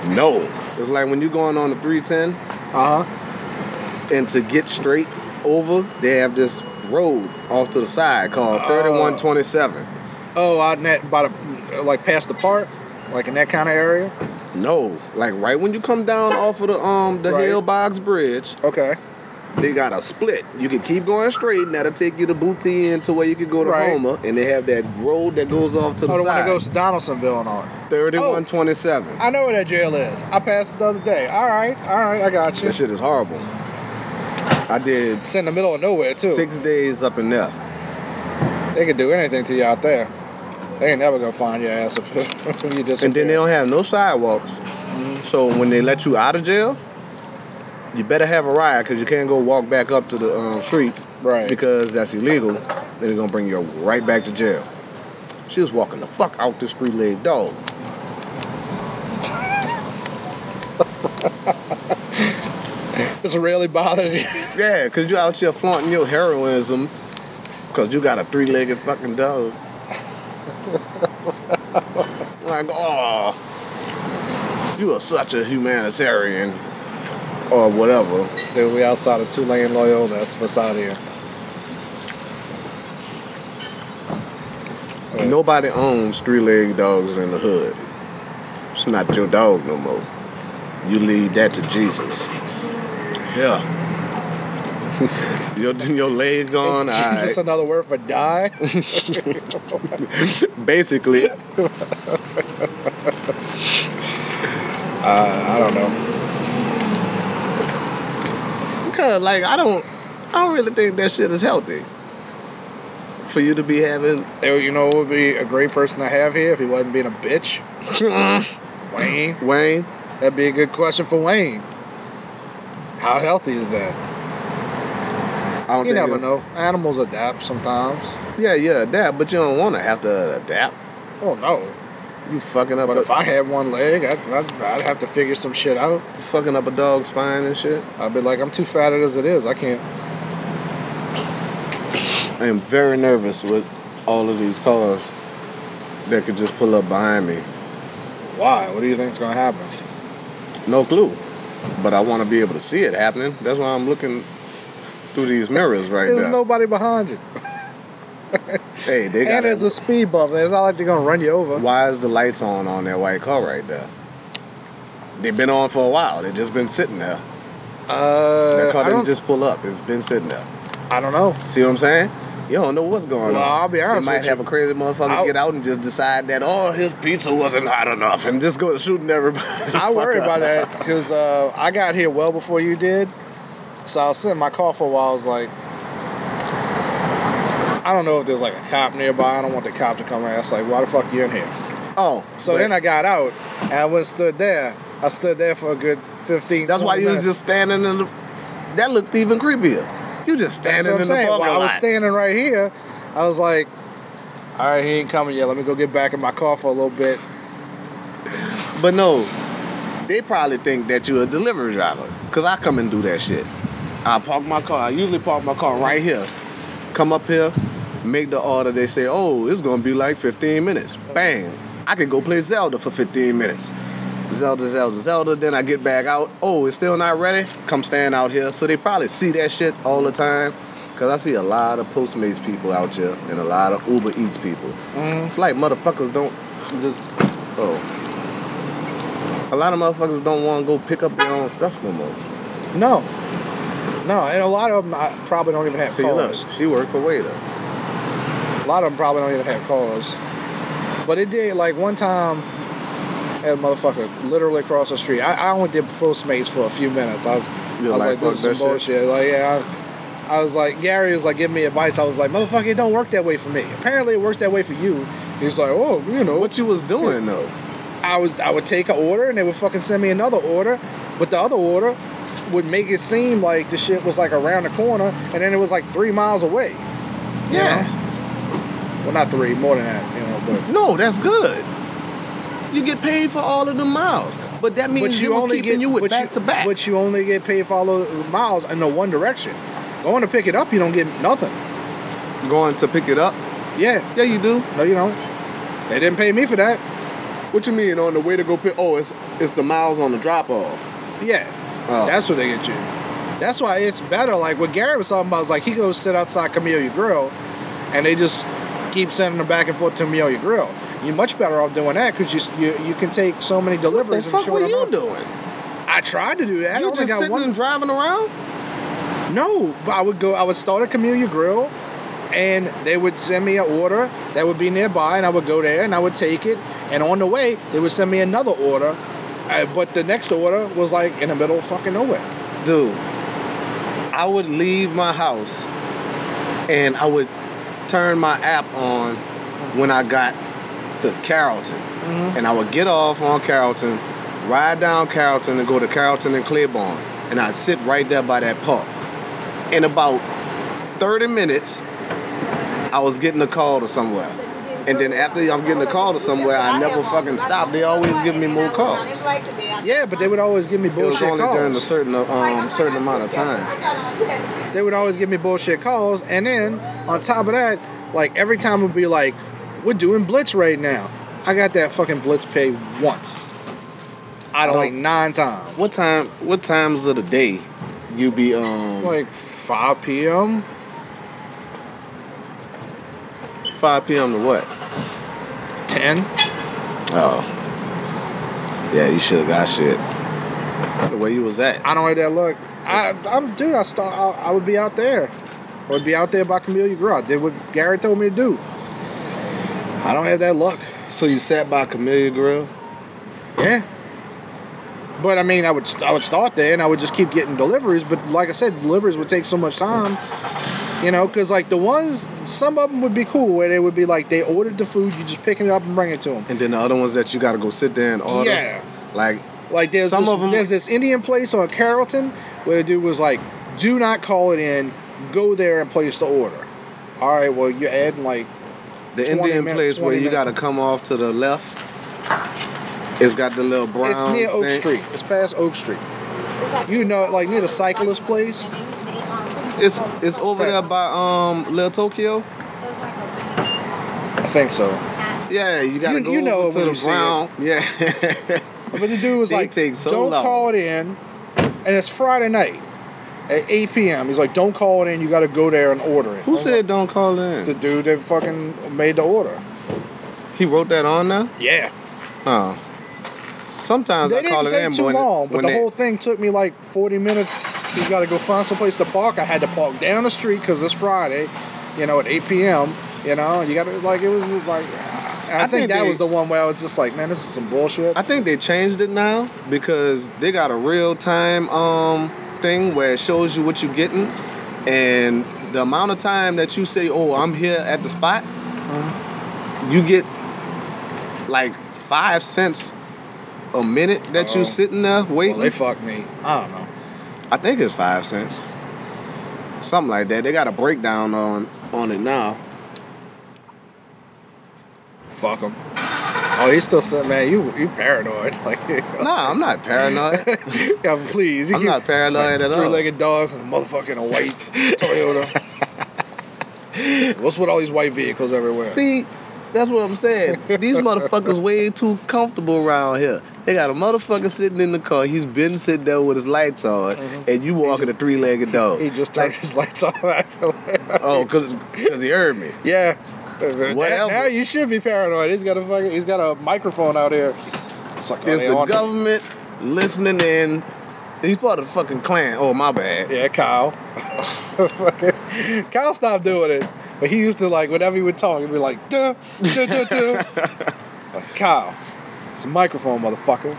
No, it's like when you're going on the 310 Uh huh. And to get straight over, they have this road off to the side called Oh. 3127. Oh, out in that by the like past the park, like in that kind of area. No, like right when you come down (laughs) off of the um the Right. Hale Boggs Bridge, Okay. They got a split. You can keep going straight, and that'll take you to Boutte and to where you can go to Right. Houma, and they have that road that goes off to the Oh, the one that goes to Donaldsonville and all. 3127. I know where that jail is. I passed it the other day. All right, all right, I got you. That shit is horrible. I did It's in the middle of nowhere too. six days up in there. They could do anything to you out there. They ain't never gonna find your ass if, (laughs) if you disappear. And then they don't have no sidewalks. Mhm. So when they let you out of jail, you better have a ride because you can't go walk back up to the um, street Right. because that's illegal. Then they're gonna bring you right back to jail. She was walking the fuck out this three leg dog. (laughs) This really bothers you. Yeah, because you out here flaunting your heroism because you got a three legged fucking dog. (laughs) like, oh, you are such a humanitarian or whatever. Dude, we outside of Tulane Loyola. That's what's out here. Right. Nobody owns three legged dogs in the hood. It's not your dog no more. You leave that to Jesus. Yeah. (laughs) your, your leg gone, Is Jesus alright. another word for die? (laughs) Basically, (laughs) uh, I don't know. Because like I don't, I don't really think that shit is healthy. For you to be having, You know, it would be a great person to have here if he wasn't being a bitch. (laughs) Wayne. Wayne, That'd be a good question for Wayne. How healthy is that? I don't You never know. Animals adapt sometimes. Yeah, yeah, adapt, but you don't want to have to adapt. Oh no. You fucking up, But a, if I had one leg, I'd, I'd, I'd have to figure some shit out. fucking up a dog's spine and shit. I'd be like, I'm too fat as it is. I can't. I am very nervous with all of these cars that could just pull up behind me. Why? What do you think's gonna happen? No clue. But I want to be able to see it happening. That's why I'm looking through these mirrors right now. There's there. nobody behind you. (laughs) hey, they got and there's a speed bump. It's not like they're gonna run you over. Why is the lights on on that white car right there? They've been on for a while. They've just been sitting there. Uh, that car I, didn't just pull up. It's been sitting there. I don't know. See what I'm saying? You don't know what's going Well, on. I'll be They honest might with have you. a crazy motherfucker I'll- get out and just decide that oh his pizza wasn't hot enough and just go shooting everybody. (laughs) (laughs) I worry about that because uh, I got here well before you did. So I was sitting in my car for a while. I was like, I don't know if there's like a cop nearby. I don't want the cop to come and ask like, why the fuck you in here? Oh, So but then I got out and I went and stood there. I stood there for a good 15. That's why 20 you was just standing in the. That looked even creepier. You just standing in the parking While I was standing right here, I was like, all right, he ain't coming yet. Let me go get back in my car for a little bit. But no, they probably think that you're a delivery driver. Cause I come and do that shit. I park my car. I usually park my car right here. Come up here, make the order. They say, oh, it's gonna be like 15 minutes. Bang. I could go play Zelda for 15 minutes. Zelda, Zelda, Zelda. Then I get back out. Oh, it's still not ready. Come stand out here. So they probably see that shit all the time. Cause I see a lot of Postmates people out here and a lot of Uber Eats people. Mm, It's like motherfuckers don't just oh. A lot of motherfuckers don't want to go pick up their own stuff no more. no. No, and a lot of them I uh, probably don't even have See, look, cars. she worked for Waitr. A lot of them probably don't even have cars. But it did, like, one time, had a motherfucker literally across the street. I, I only did Postmates for a few minutes. I was, I was like, like, this is some shit. bullshit. Like, yeah, I, I was like, Gary was like giving me advice. I was like, motherfucker, it don't work that way for me. Apparently, it works that way for you. He's like, oh, you know. What you was doing though? I was I would take an order and they would fucking send me another order, but the other order would make it seem like the shit was like around the corner and then it was like three miles away. You Yeah. know? Well, not three, more than that, you know. But No, that's good. You get paid for all of the miles, but that means but you you only keeping get you with back to back. But you only get paid for all the miles in the one direction. Going to pick it up, you don't get nothing. Going to pick it up? Yeah, Yeah, you do. no, you don't. They didn't pay me for that. What you mean on the way to go pick? Oh, it's it's the miles on the drop off. Yeah, Oh. that's what they get you. That's why it's better. Like what Gary was talking about is like he goes sit outside Camellia Grill, and they just keep sending them back and forth to Camellia Grill. You're much better off doing that because you, you you can take so many deliveries. What the deliveries in a fuck were you amount. doing? I tried to do that. You only just got sitting one. and driving around? No, but I would go. I would start at Camellia Grill, and they would send me an order that would be nearby, and I would go there and I would take it. And on the way, they would send me another order, uh, but the next order was like in the middle of fucking nowhere. Dude, I would leave my house and I would turn my app on when I got to Carrollton. Mm-hmm. And I would get off on Carrollton, ride down Carrollton and go to Carrollton and Claiborne. And I'd sit right there by that park. In about 30 minutes, I was getting a call to somewhere. And then after I'm getting a call to somewhere, I never fucking stop. They always give me more calls. Yeah, but they would always give me It was bullshit only during a calls. certain um certain amount of time. They would always give me bullshit calls, and then on top of that, like every time it would be like, "We're doing blitz right now." I got that fucking blitz pay once out of like nine times. What time? What times of the day you be um Like 5 p.m. 5 p.m. to what? 10. Oh. Yeah, you should have got shit. The way you was at. I don't have that luck. I, I'm dude. I start. I, I would be out there. I would be out there by Camellia Grill. I did what Gary told me to do. I don't have that luck. So you sat by Camellia Grill? Yeah. But I mean, I would I would start there and I would just keep getting deliveries. But like I said, deliveries would take so much time. You know, because like the ones, some of them would be cool where they would be like they ordered the food, you just picking it up and bring it to them. And then the other ones that you gotta go sit there and order. Yeah. Like Like there's Some this, them. there's this Indian place on Carrollton where the dude was like, "Do not call it in. Go there and place the order." All right. Well, you're adding like the Indian minutes- place where 20 you gotta come off to the left. It's got the little brown. it's near Oak thing. Street. It's past Oak Street. You know, like near the cyclist place. It's it's over there by um Little Tokyo. I think so. Yeah, you gotta You- go you know it to the brown. Yeah. (laughs) But the dude was (laughs) They like, so "Don't long. call it in," and it's Friday night at 8 p.m. He's like, "Don't call it in. You got to go there and order it." Who I'm said don't call it in? the dude that fucking made the order? he wrote that on there? Yeah. Oh. Sometimes They I call didn't it take in too when, long, but when the they, whole thing took me like 40 minutes. You got to go find some place to park. I had to park down the street because it's Friday, you know, at 8 p.m. You know, you got to like it was like. I, I think, think that they- was the one where I was just like, man, this is some bullshit. I think they changed it now because they got a real time um thing where it shows you what you're getting and the amount of time that you say, "Oh, I'm here at the spot," you get like five cents a minute that Oh. you sitting there well, waiting. they fucked me. I don't know. I think it's five cents, something like that. They got a breakdown on on it now. Fuck them. Oh, he's still saying, man, you you paranoid. (laughs) Like, No, I'm not paranoid. (laughs) yeah, please. You I'm not paranoid at all. Three-legged dog and a motherfucking white (laughs) Toyota. What's with all these white vehicles everywhere? See, that's what I'm saying. These motherfuckers way too comfortable around here. They got a motherfucker sitting in the car. He's been sitting there with his lights on, Mhm. and you walking a three-legged dog. he just turned his lights off. Actually. (laughs) Oh, cause, cause he heard me. yeah. Whatever. Now you should be paranoid. He's got a fucking, he's got a microphone out here. It's like, It's the on- government listening in. He's part of the fucking clan. Oh, my bad. Yeah, Kyle. (laughs) Kyle stop doing it, but he used to like whenever he would talk, he'd be like, duh, duh, duh, duh. (laughs) like Kyle, it's a microphone, motherfucker.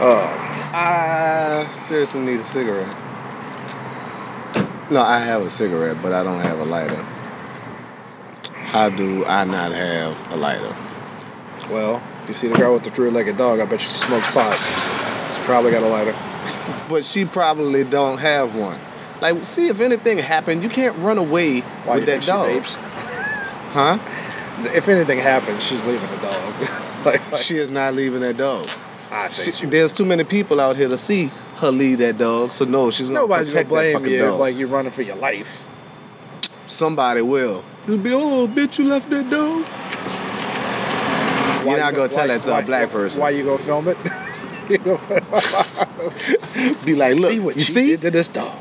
uh, (laughs) I seriously need a cigarette. No, I have a cigarette, but I don't have a lighter. How do I not have a lighter? well, you see the girl with the three-legged dog. I bet she smokes pot. She's probably got a lighter. But she probably don't have one. Like, see if anything happened, you can't run away Why with that dog, (laughs) huh? If anything happens, she's leaving the dog. (laughs) like, like, She is not leaving that dog. I think she. there's too many people out here to see her leave that dog, so no, she's gonna Nobody's gonna protect that blame fucking you if dog. like you're running for your life. Somebody will. You'll be, oh, bitch, you left that dog. Why You're not you gonna tell why- that to a black person. Why you gonna film it? (laughs) Be like, look, see what you you see? did to this dog.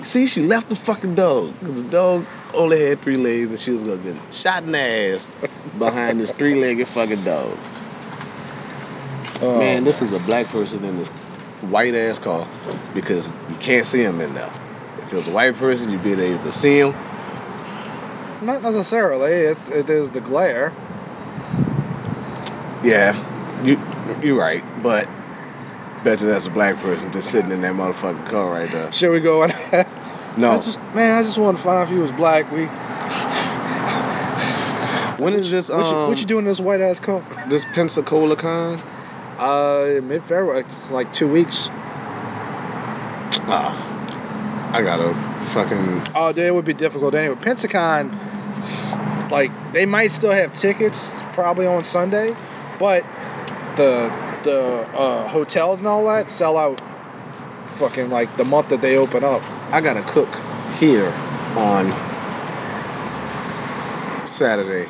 See, she left the fucking dog. Cause the dog only had three legs and she was gonna get shot in the ass (laughs) behind this three legged fucking dog. Oh, Man, this is a black person in this white ass car because you can't see him in there. If it was a white person, you'd be able to see him. not necessarily. It's it is the glare. Yeah, you you're right, but bet you that's a black person just sitting in that motherfucking car right there. Should we go and (laughs) No, I just, man, I just wanted to find out if he was black. We when is this what, you, um what you doing in this white ass car? this Pensacola con? Uh, mid February. It's like two weeks. Ah, I gotta fucking Oh, dude, it would be difficult anyway. Pensacon, like they might still have tickets probably on Sunday, but the the uh, hotels and all that sell out. Fucking like the month that they open up. I gotta cook here on Saturday.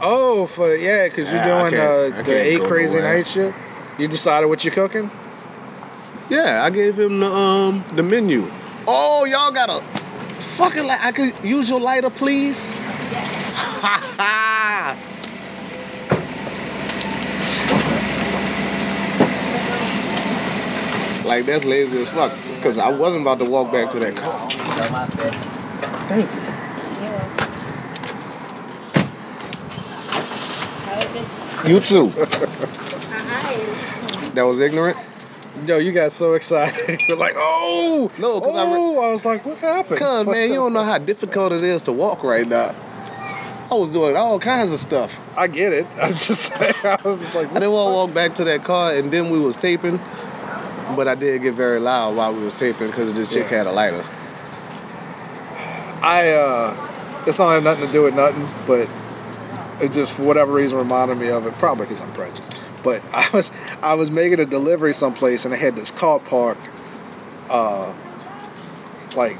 Oh, for yeah, because you're Yeah, doing uh, the eight crazy nowhere. night shit. You decided what you're cooking? Yeah, I gave him the um the menu. Oh, y'all gotta fucking like I could use your lighter, please. (laughs) Ha ha. (laughs) Like that's lazy as fuck. Cause I wasn't about to walk back to that car. Thank you. You too. (laughs) Uh-huh. That was ignorant. Yo, you got so excited. You're (laughs) like, oh, No, 'cause I re- oh, I was like, what happened? Cause man, you don't know how difficult it is to walk right now. I was doing all kinds of stuff. I get it. I'm just saying. I was just like, I didn't want to walk back to that car, and then we was taping. But I did get very loud while we was taping because this chick Yeah. had a lighter. I uh, it's don't have nothing to do with nothing, but it just for whatever reason reminded me of it. Probably because I'm prejudiced. But (laughs) I was I was making a delivery someplace and I had this car parked, uh, like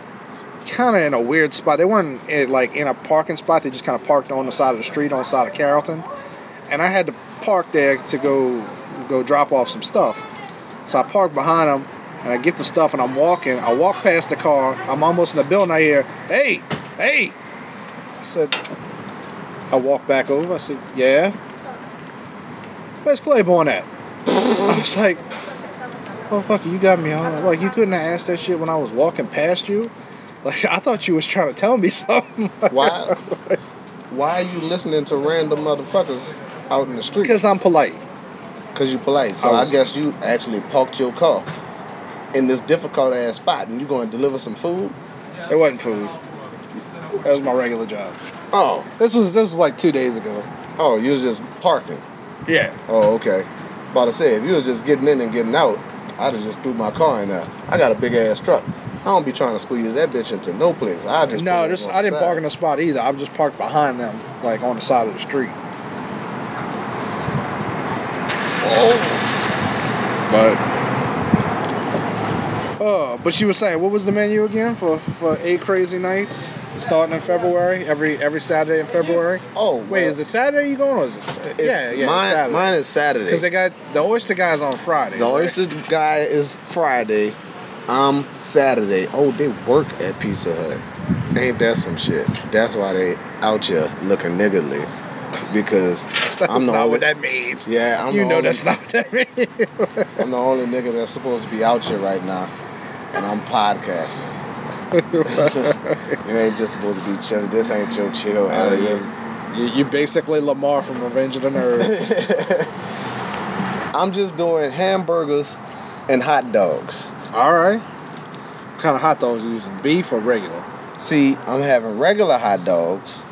kind of in a weird spot. They weren't in, like in a parking spot. They just kind of parked on the side of the street on the side of Carrollton, and I had to park there to go go drop off some stuff. So I park behind them and I get the stuff and I'm walking. I walk past the car. I'm almost in the building. I hear, hey, hey. I said, I walk back over. I said, yeah. Where's Claiborne at? I was like, oh, fuck, you got me on. Like, you couldn't have asked that shit when I was walking past you. Like, I thought you was trying to tell me (laughs) something. Why? Why are you listening to random motherfuckers out in the street? Because I'm polite. Because you're polite. So I I, guess you actually parked your car in this difficult ass spot, and you're going to deliver some food? It wasn't food. That was my regular job. Oh, This was this was like two days ago. oh, you was just parking. Yeah. Oh, okay. About to say, if you was just getting in and getting out, I'd have just threw my car in there. I got a big ass truck. I don't be trying to squeeze that bitch into no place. I just no, this I didn't side. park in the spot either. I was just parked behind them, like on the side of the street. But oh, but you were saying what was the menu again for for eight crazy nights starting in February every every Saturday in February? Oh, Wait, well, is it Saturday you going or is it? yeah, yeah, Mine, Saturday. mine is Saturday. Because they got the oyster guys on Friday. the right? oyster guy is Friday. I'm Saturday. Oh, they work at Pizza Hut. Ain't that some shit? That's why they out here looking niggardly. Because (laughs) That's I'm not only, what that means. yeah, I'm you the know only, that's not what that (laughs) means. I'm the only nigga that's supposed to be out here right now, and I'm podcasting. (laughs) you ain't just supposed to be chill. This ain't your chill Uh, you, you basically Lamar from Revenge of the Nerds. I'm just doing hamburgers and hot dogs. All right. What kind of hot dogs you using? Beef or regular? See, I'm having regular hot dogs,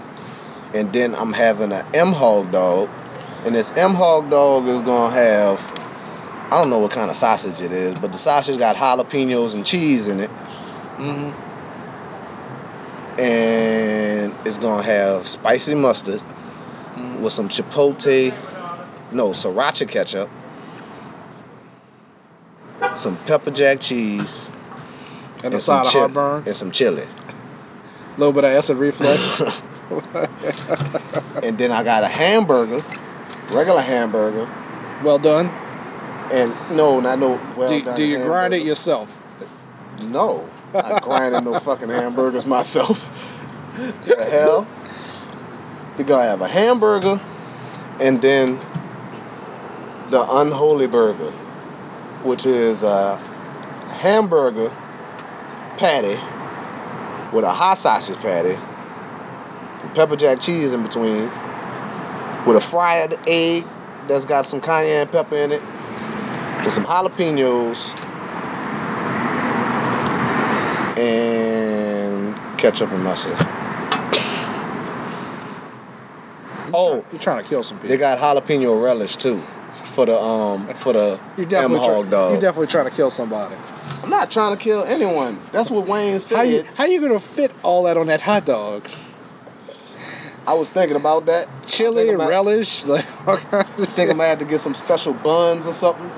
and then I'm having an M hog dog, and this M hog dog is gonna have I don't know what kind of sausage it is, but the sausage got jalapenos and cheese in it, Mm-hmm. and it's gonna have spicy mustard with some chipotle, no sriracha ketchup, some pepper jack cheese, And a some side of chili, heartburn. and some chili. A (laughs) little bit of acid reflux. (laughs) (laughs) and then I got a hamburger, regular hamburger, well done. And no, not no well do, done. do you grind it yourself? No, I grinding no fucking hamburgers myself. the hell? They gonna have a hamburger and then the unholy burger, which is a hamburger patty with a hot sausage patty, pepper jack cheese in between, with a fried egg that's got some cayenne pepper in it, with some jalapenos, and ketchup and mustard. Oh, You're trying to kill some people. they got jalapeno relish too for the um for the (laughs) you M definitely hog dog. You're definitely trying to kill somebody. I'm not trying to kill anyone. That's what Wayne said. How you how you gonna fit all that on that hot dog? I was thinking about that. Chili, I think I might- relish, (laughs) like I (laughs) think I might have to get some special buns or something.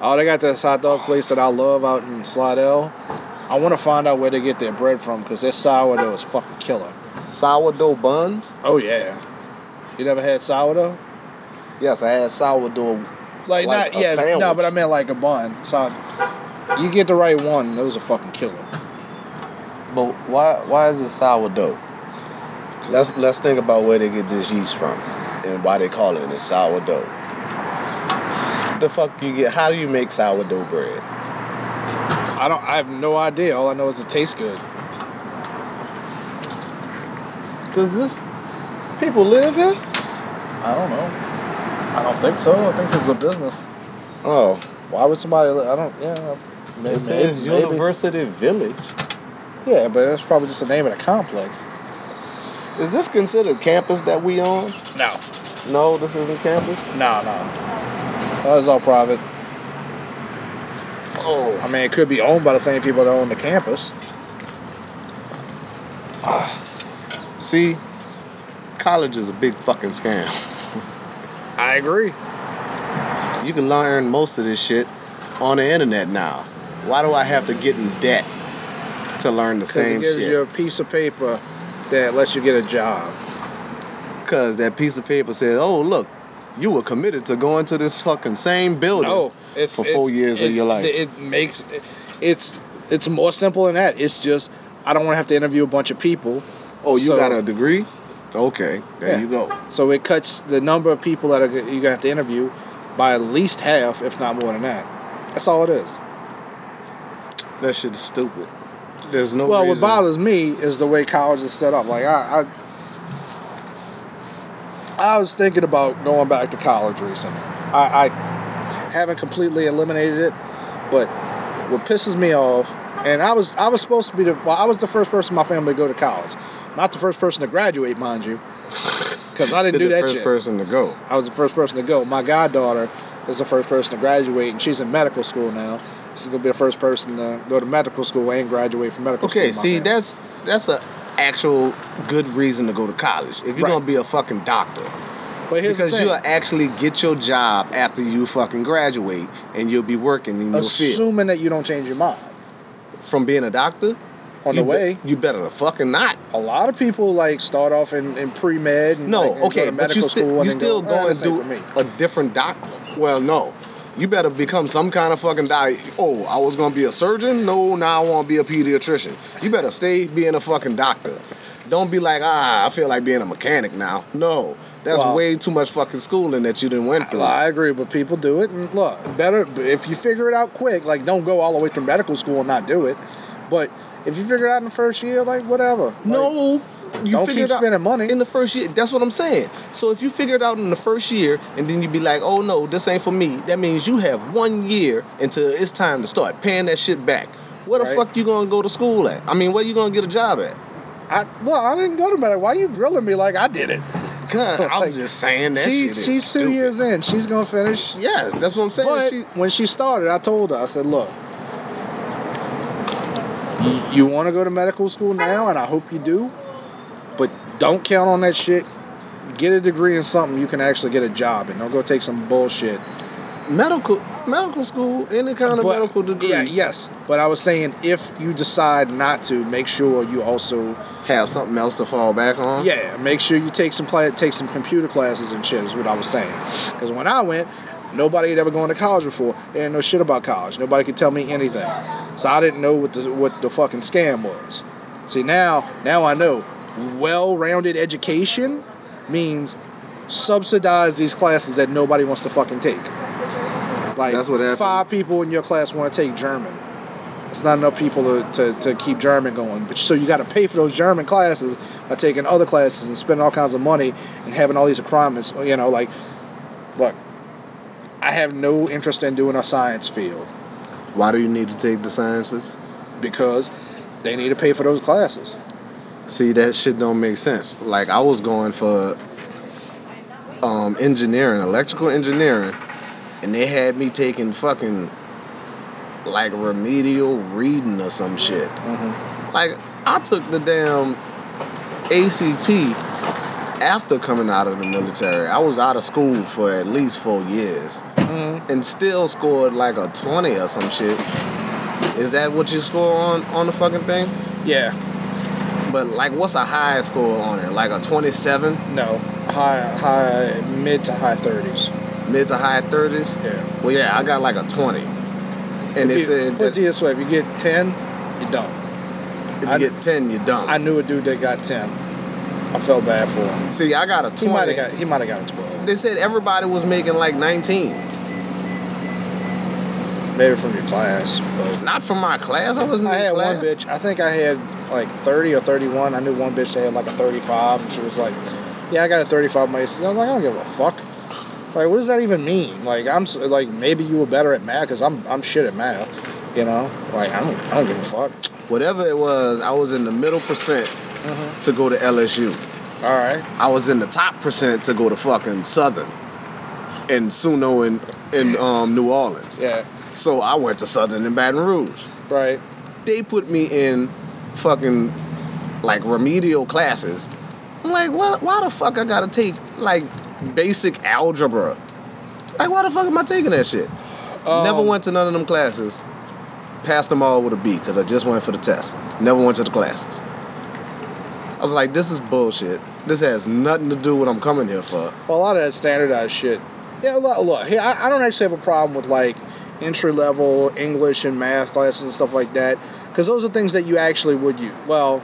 Oh, they got this hot dog place that I love out in Slidell. I want to find out where they get their bread from because their sourdough is fucking killer. Sourdough buns? Oh yeah. You never had sourdough? Yes, I had sourdough. Like, Like not yeah, no, but I meant like a bun. So you get the right one, those are fucking killer. But why why is it sourdough? Let's let's think about where they get this yeast from and why they call it a sourdough. The fuck you get? How do you make sourdough bread? I don't. I have no idea. All I know is it tastes good. Does this people live here. I don't know. I don't think so. I think it's a business. Oh, Why would somebody? li- I don't. Yeah. Maybe, it says maybe- maybe. University Village. Yeah, but that's probably just the name of the complex. Is this considered campus that we on? No. No, this isn't campus. No, no. Oh, that is all private. Oh, I mean, it could be owned by the same people that own the campus. (sighs) see, college is a big fucking scam. (laughs) I agree. You can learn most of this shit on the internet now. Why do I have to get in debt to learn the same shit? Because same it gives shit? you a piece of paper that lets you get a job. Because that piece of paper says, "Oh, look, you were committed to going to this fucking same building." No, it's for four it's- years of your life. It makes it's it's more simple than that. It's just I don't want to have to interview a bunch of people. Oh, you So- got a degree? Okay, there Yeah. you go. So it cuts the number of people that are, you're gonna have to interview by at least half, if not more than that. That's all it is. That shit is stupid. There's no well, what bothers me is the way college is set up. Like I, I, I was thinking about going back to college recently. I, I haven't completely eliminated it, but what pisses me off, and I was I was supposed to be the well, I was the first person in my family to go to college, not the first person to graduate, mind you, because I didn't do the that first shit. person to go. I was the first person to go. My goddaughter is the first person to graduate, and she's in medical school now. She's gonna be the first person to go to medical school and graduate from medical school. Okay, see, that's that's a actual good reason to go to college. If you're Right. gonna be a fucking doctor, but here's because you'll actually get your job after you fucking graduate, and you'll be working in your field. assuming that you don't change your mind From being a doctor, on the way. be- you better to fucking not. a lot of people like start off in, in pre med No, like, okay, go to but medical you and you still go, eh, going this to do a different doctor. Well, no. You better become some kind of fucking doctor. Oh, I was gonna be a surgeon. No, now I want to be a pediatrician. You better stay being a fucking doctor. Don't be like, ah, I feel like being a mechanic now. No, that's Well- way too much fucking schooling that you didn't went through. Well, I agree, but people do it, and look, better if you figure it out quick. Like, don't go all the way through medical school and not do it. But if you figure it out in the first year, like whatever. Like, no, you don't figure keep it out spending money. in the first year. That's what I'm saying. So if you figure it out in the first year, and then you be like, oh no, this ain't for me. That means you have one year until it's time to start paying that shit back. Where the fuck you gonna go to school at? I mean, where you gonna get a job at? I, well, I didn't go to medical. Why you grilling me like I did it? God, (laughs) I'm Like, just saying that she, shit is she's two stupid. years in. She's gonna finish. Yes, that's what I'm saying. But She- when she started, I told her, I said, look, you, you want to go to medical school now, and I hope you do, don't count on that shit. Get a degree in something you can actually get a job in. Don't go take some bullshit. medical medical school, any kind of But- medical degree, Yeah, yes. But I was saying, if you decide not to, make sure you also, have something else to fall back on. yeah, make sure you take some cla take some computer classes and shit. Is what I was saying. Because when I went, Nobody had ever gone to college before. They didn't know shit about college. Nobody could tell me anything. So I didn't know what the what the fucking scam was. See now, now I know. Well-rounded education means subsidize these classes that nobody wants to fucking take. Like That's what happened. five people in your class want to take German. It's not enough people to, to, to keep German going. But so you got to pay for those German classes by taking other classes and spending all kinds of money and having all these requirements. You know, like, look, I have no interest in doing a science field Why do you need to take the sciences? because they need to pay for those classes. See, that shit don't make sense. Like I was going for um, engineering, electrical engineering, and they had me taking fucking like remedial reading or some shit. Mm-hmm. Like I took the damn ACT after coming out of the military. I was out of school for at least four years Mm-hmm. and still scored like a 20 or some shit. Is that what you score on on the fucking thing? Yeah, But like, what's a high score on it? Like a 27, no, high, high, mid to high 30s. mid to high 30s? Yeah. Well, yeah, I got like a 20. And if they you, said put it this way: if you get 10, you don't. if you I- get 10, you're dumb. I knew a dude that got 10. I felt bad for him. See, I got a He might 20. have got. He might have got a 12. They said everybody was making like 19s. Maybe from your class, but Not from my class. I wasn't I in had class. one bitch. I think I had like 30 or 31. I knew one bitch that had like a 35, and she was like, "Yeah, I got a 35." My I was like, "I don't give a fuck." Like, what does that even mean? Like, I'm like, maybe you were better at math because I'm I'm shit at math. You know, like I don't I don't give a fuck. Whatever it was, I was in the middle percent Mm-hmm. to go to LSU. All right. I was in the top percent to go to fucking Southern and Suno in, in um, New Orleans. Yeah. So I went to Southern in Baton Rouge. Right. They put me in fucking like remedial classes. I'm like, what? Why the fuck I gotta take like basic algebra? Like, why the fuck am I taking that shit? Never Um, went to none of them classes. Passed them all with a B because I just went for the test. Never went to the classes. I was like, this is bullshit. This has nothing to do with what I'm coming here for. Well, a lot of that standardized shit. Yeah, look, look here, I, I don't actually have a problem with like entry level English and math classes and stuff like that, because those are things that you actually would use. Well,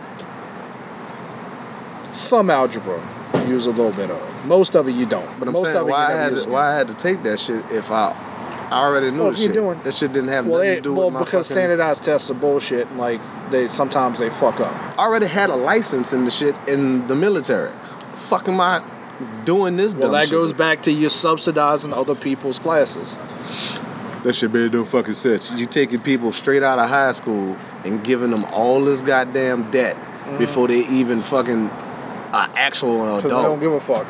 some algebra you use a little bit of. Most of it you don't. But I'm Most saying of it why you I had to, why I had to take that shit if I I already knew Well, the you're shit. doing- that shit didn't have Well, nothing they, to do well, with my Well, because fucking. standardized tests are bullshit. and, Like they sometimes they fuck up. I already had a license in the shit in the military. Fuck am I doing this Well, that shit goes back to you subsidizing other people's classes. That shit made no fucking sense. You taking people straight out of high school and giving them all this goddamn debt Mhm. before they even fucking uh, actual Because they don't give a fuck.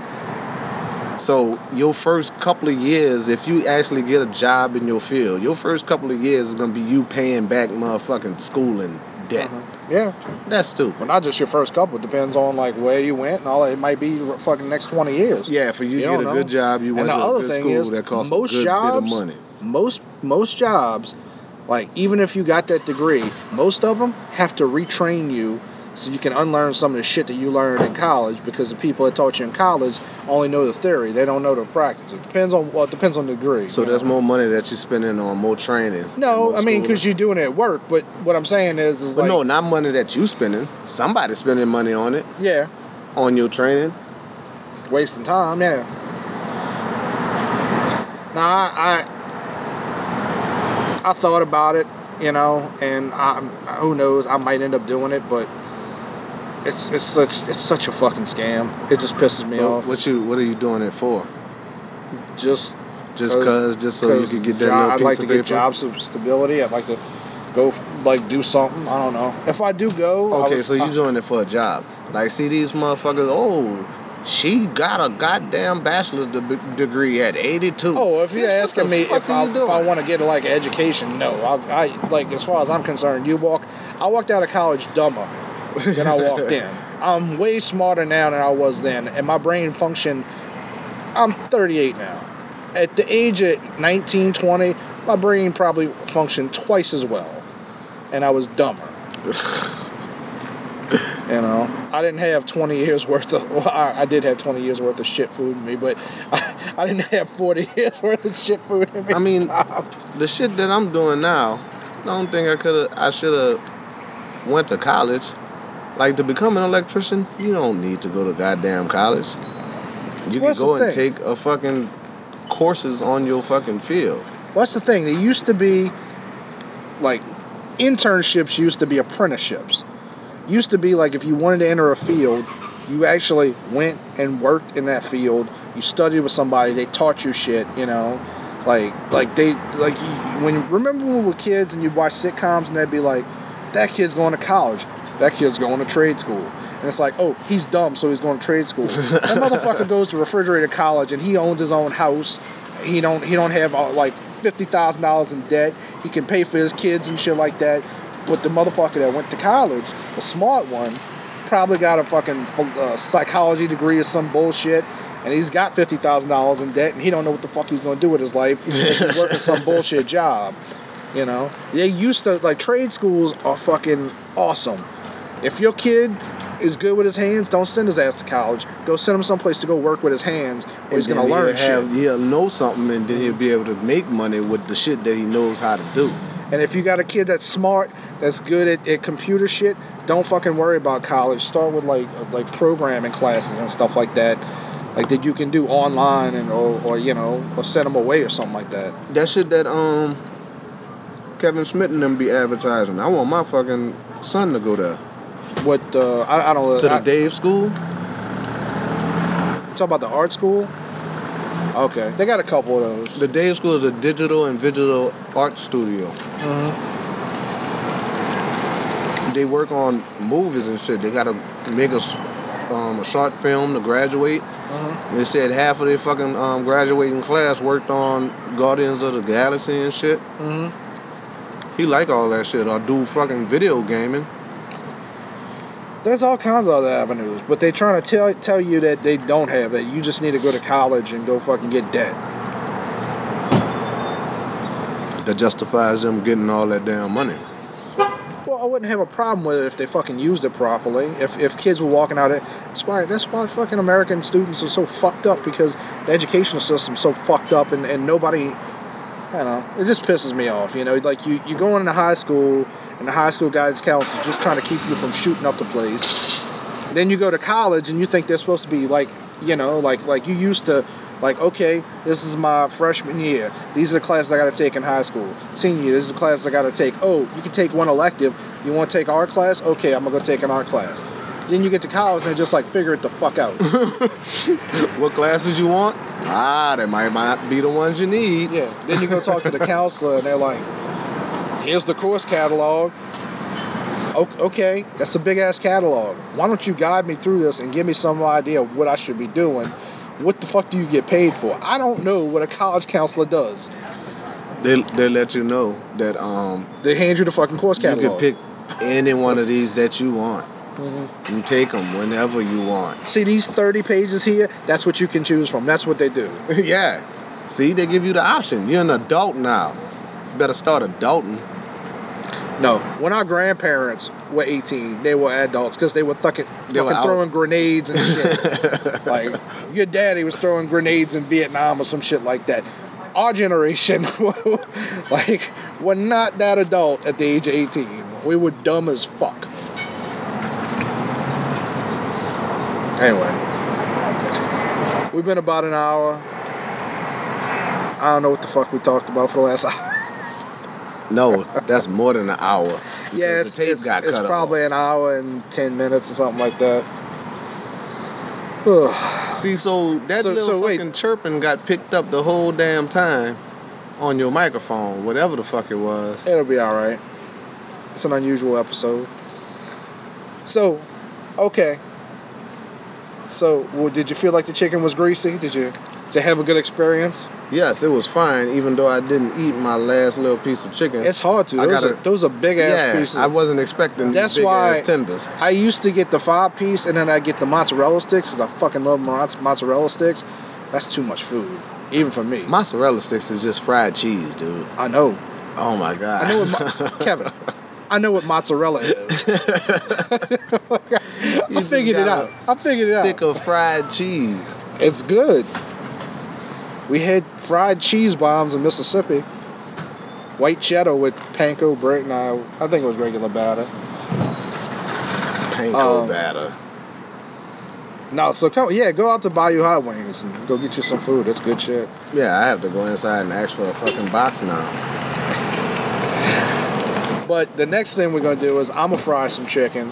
So your first couple of years, if you actually get a job in your field, your first couple of years is gonna be you paying back motherfucking schooling debt. Mhm. Yeah. That's stupid. Well, not just your first couple. It depends on like where you went and all that. It might be fucking next twenty years. Yeah, for you, You to get a know. good job, you And went the to a good school is, that costs a good bit of money. Most most jobs, like even if you got that degree, most of them have to retrain you so you can unlearn some of the shit that you learned in college because the people that taught you in college only know the theory. They don't know the practice. It depends on well, it depends on the degree. So that's know. more money that you're spending on more training. No, more I mean because you're doing it at work. But what I'm saying is, is But like, no, not money that you're spending. Somebody's spending money on it, yeah, on your training. wasting time. Yeah. Now I, I thought about it, you know, and I, who knows, I might end up doing it, but it's it's such it's such a fucking scam. It just pisses me But off. what you what are you doing it for? Just Just 'Cause- cause, just so you could get that job- I'd like to get paper. job st- stability. I'd like to go like do something. I don't know. If I do go, I Okay, was- so you I- doing it for a job? Like, see these motherfuckers? Oh, she got a goddamn bachelor's de- degree at 82. Oh, if you're asking me if I, if I want to get like education, no. I, I like as far as I'm concerned, you walk. I walked out of college dumber than I walked (laughs) in. I'm way smarter now than I was then, and my brain function. I'm 38 now. At the age of 19, 20, my brain probably functioned twice as well, and I was dumber. (laughs) You know, I didn't have 20 years worth of. Well, I, I did have 20 years worth of shit food in me, but I, (laughs) I didn't have 40 (laughs) years worth of shit food in me. I mean, the shit that I'm doing now, I don't think I could have. I should have went to college. Like to become an electrician, you don't need to go to goddamn college. You What's can go and take a fucking courses on your fucking field. What's the thing? They used to be like internships used to be apprenticeships. Used to be like if you wanted to enter a field, you actually went and worked in that field. You studied with somebody. They taught you shit. You know, like like they like you, when remember when we were kids and you'd watch sitcoms and they'd be like, that kid's going to college. That kid's going to trade school. And it's like, oh, he's dumb, so he's going to trade school. (laughs) that motherfucker goes to refrigerator college and he owns his own house. He don't he don't have uh, like fifty thousand dollars in debt. He can pay for his kids and shit like that. But the motherfucker that went to college, the smart one, probably got a fucking uh, psychology degree or some bullshit, and he's got fifty thousand dollars in debt, and he don't know what the fuck he's gonna do with his life. he's (laughs) working some bullshit job. You know, they used to like trade schools are fucking awesome. If your kid is good with his hands, don't send his ass to college. Go send him someplace to go work with his hands where he's gonna learn have, shit. He'll know something, and then he'll be able to make money with the shit that he knows how to do. And if you got a kid that's smart, that's good at, at computer shit, don't fucking worry about college. Start with like like programming classes and stuff like that, like that you can do online and or, or you know or send them away or something like that. That shit that um Kevin Smith and them be advertising. I want my fucking son to go there What uh, I, I don't know. to the I, Dave School. Talk about the art school. Okay, they got a couple of those. The Dave School is a digital and visual art studio. They work on movies and shit. They gotta make a, um, a short film to graduate. Uh-huh. They said half of their fucking um, graduating class worked on Guardians of the Galaxy and shit. hmm He like all that shit. Or do fucking video gaming. There's all kinds of other avenues, but they're trying to tell tell you that they don't have that. You just need to go to college and go fucking get debt. That justifies them getting all that damn money. Well, I wouldn't have a problem with it if they fucking used it properly. If if kids were walking out, of that's why that's why fucking American students are so fucked up because the educational system's so fucked up and, and nobody, Don't know, it just pisses me off. You know, like you you go into high school and the high school guidance counselor just trying to keep you from shooting up the place. Then you go to college and you think they're supposed to be like, you know, like like you used to. Like, okay, this is my freshman year. These are the classes I got to take in high school. Senior year, this is the classes I got to take. Oh, you can take one elective. You want to take art class? Okay, I'm going to go take an art class. Then you get to college and they're just like, figure it the fuck out. (laughs) what classes you want? Ah, they might not be the ones you need. Yeah. Then you go talk to the (laughs) counselor and they're like, here's the course catalog. Okay, that's a big ass catalog. Why don't you guide me through this and give me some idea of what I should be doing? What the fuck do you get paid for? I don't know what a college counselor does. They they let you know that um They hand you the fucking course catalog. you can pick any one of these that you want. Mhm. You take them whenever you want. See these 30 pages here? That's what you can choose from. That's what they do. (laughs) yeah. See, they give you the option. You're an adult now. You better start adulting. No, when our grandparents were 18, they were adults because they were fucking, They fucking out. throwing grenades and shit. (laughs) like your daddy was throwing grenades in Vietnam or some shit like that. Our generation, (laughs) like, we're not that adult at the age of 18. We were dumb as fuck. Anyway, we've been about an hour. I don't know what the fuck we talked about for the last (laughs) hour. no, that's more than an hour. because Yeah, the it's, tape it's, got it's cut probably off. an hour and 10 minutes or something like that. Ugh. (sighs) See, so that So- little so wait. fucking chirping got picked up the whole damn time on your microphone, whatever the fuck it was. It'll be alright. It's an unusual episode. So, okay. So, well, did you feel like the chicken was greasy? Did you, did you have a good experience? Yes, it was fine, even though I didn't eat my last little piece of chicken. It's hard to. I Those, gotta- are, those are big ass yeah, pieces. I wasn't expecting That's these big why- ass tenders. I used to get the five piece and then I get the mozzarella sticks because I fucking love mozz- mozzarella sticks. That's too much food, even for me. Mozzarella sticks is just fried cheese, dude. I know. Oh my god. I know (laughs) Kevin. I know what mozzarella is. (laughs) (laughs) I just figured it out. a I figured it out. Stick of fried cheese. It's good. We had fried cheese bombs in Mississippi. White cheddar with panko bread. No, I think it was regular batter. Panko Um, batter. No, so come, yeah, go out to Bayou Hot Wings and go get you some food. That's good shit. Yeah, I have to go inside and ask for a fucking box now. But the next thing we're gonna do is I'm gonna fry some chicken.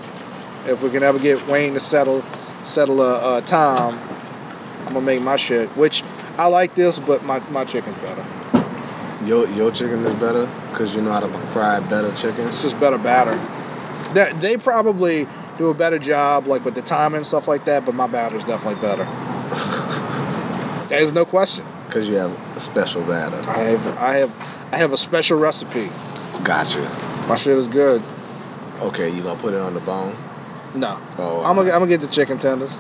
If we can ever get Wayne to settle settle uh, uh, a, a time, I'm gonna make my shit. Which I like this, but my, my chicken's better. Your your chicken is better because you know how to fry better chicken. It's just better batter. That they probably do a better job, like with the timing and stuff like that. But my batter's definitely better. (laughs) There's no question. Because you have a special batter. I have I have I have a special recipe. Gotcha. My shit is good. Okay, you gonna put it on the bone? No, Oh, I'm gonna I'm gonna get the chicken tenders.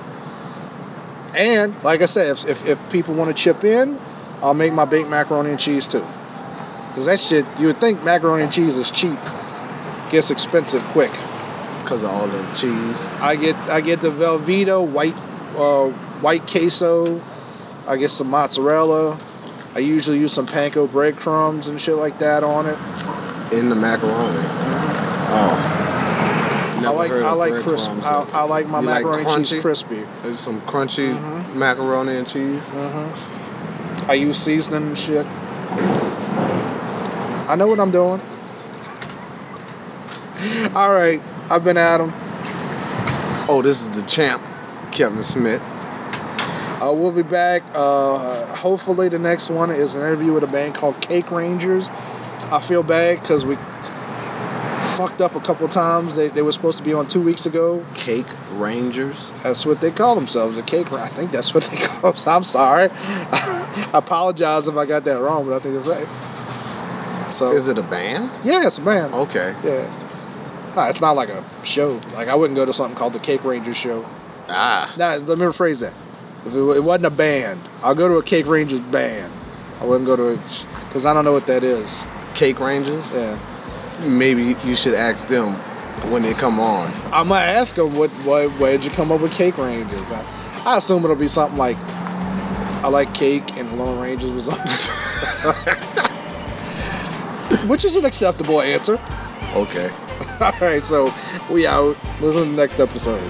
And like I said, if if, if people want to chip in, I'll make my baked macaroni and cheese too. Cause that shit, you would think macaroni and cheese is cheap, gets expensive quick. because of all the cheese. I get I get the Velveeta white uh, white queso. I get some mozzarella. I usually use some panko breadcrumbs and shit like that on it. In the macaroni. Oh. I like I like crisp. I, I like my You like macaroni and cheese crispy. There's some crunchy Mhm. macaroni and cheese. hmm I use seasoning and shit. I know what I'm doing. (laughs) All right, I've been Adam. Oh, this is the champ, Kevin Smith. Uh, we'll be back. Uh, hopefully, the next one is an interview with a band called Cake Rangers. I feel bad because we fucked up a couple times. They, they were supposed to be on two weeks ago. Cake Rangers. That's what they call themselves, a cake. I think that's what they (laughs) call themselves. I'm sorry. (laughs) I apologize if I got that wrong, but I think it's right. So Is it a band? yeah, it's a band. Okay. Yeah. Nah, it's not like a show. Like I wouldn't go to something called the Cake Rangers show. Ah. Now let me rephrase that. If it, it wasn't a band, I'll go to a Cake Rangers band. I wouldn't go to a because I don't know what that is. Cake Rangers? Yeah. Maybe you should ask them when they come on. I might ask them what what where did you come up with Cake Rangers? I, I assume it'll be something like I like cake and Lone Rangers was on. (laughs) Which is an acceptable answer. Okay. (laughs) All right, so we out. Listen to the next episode.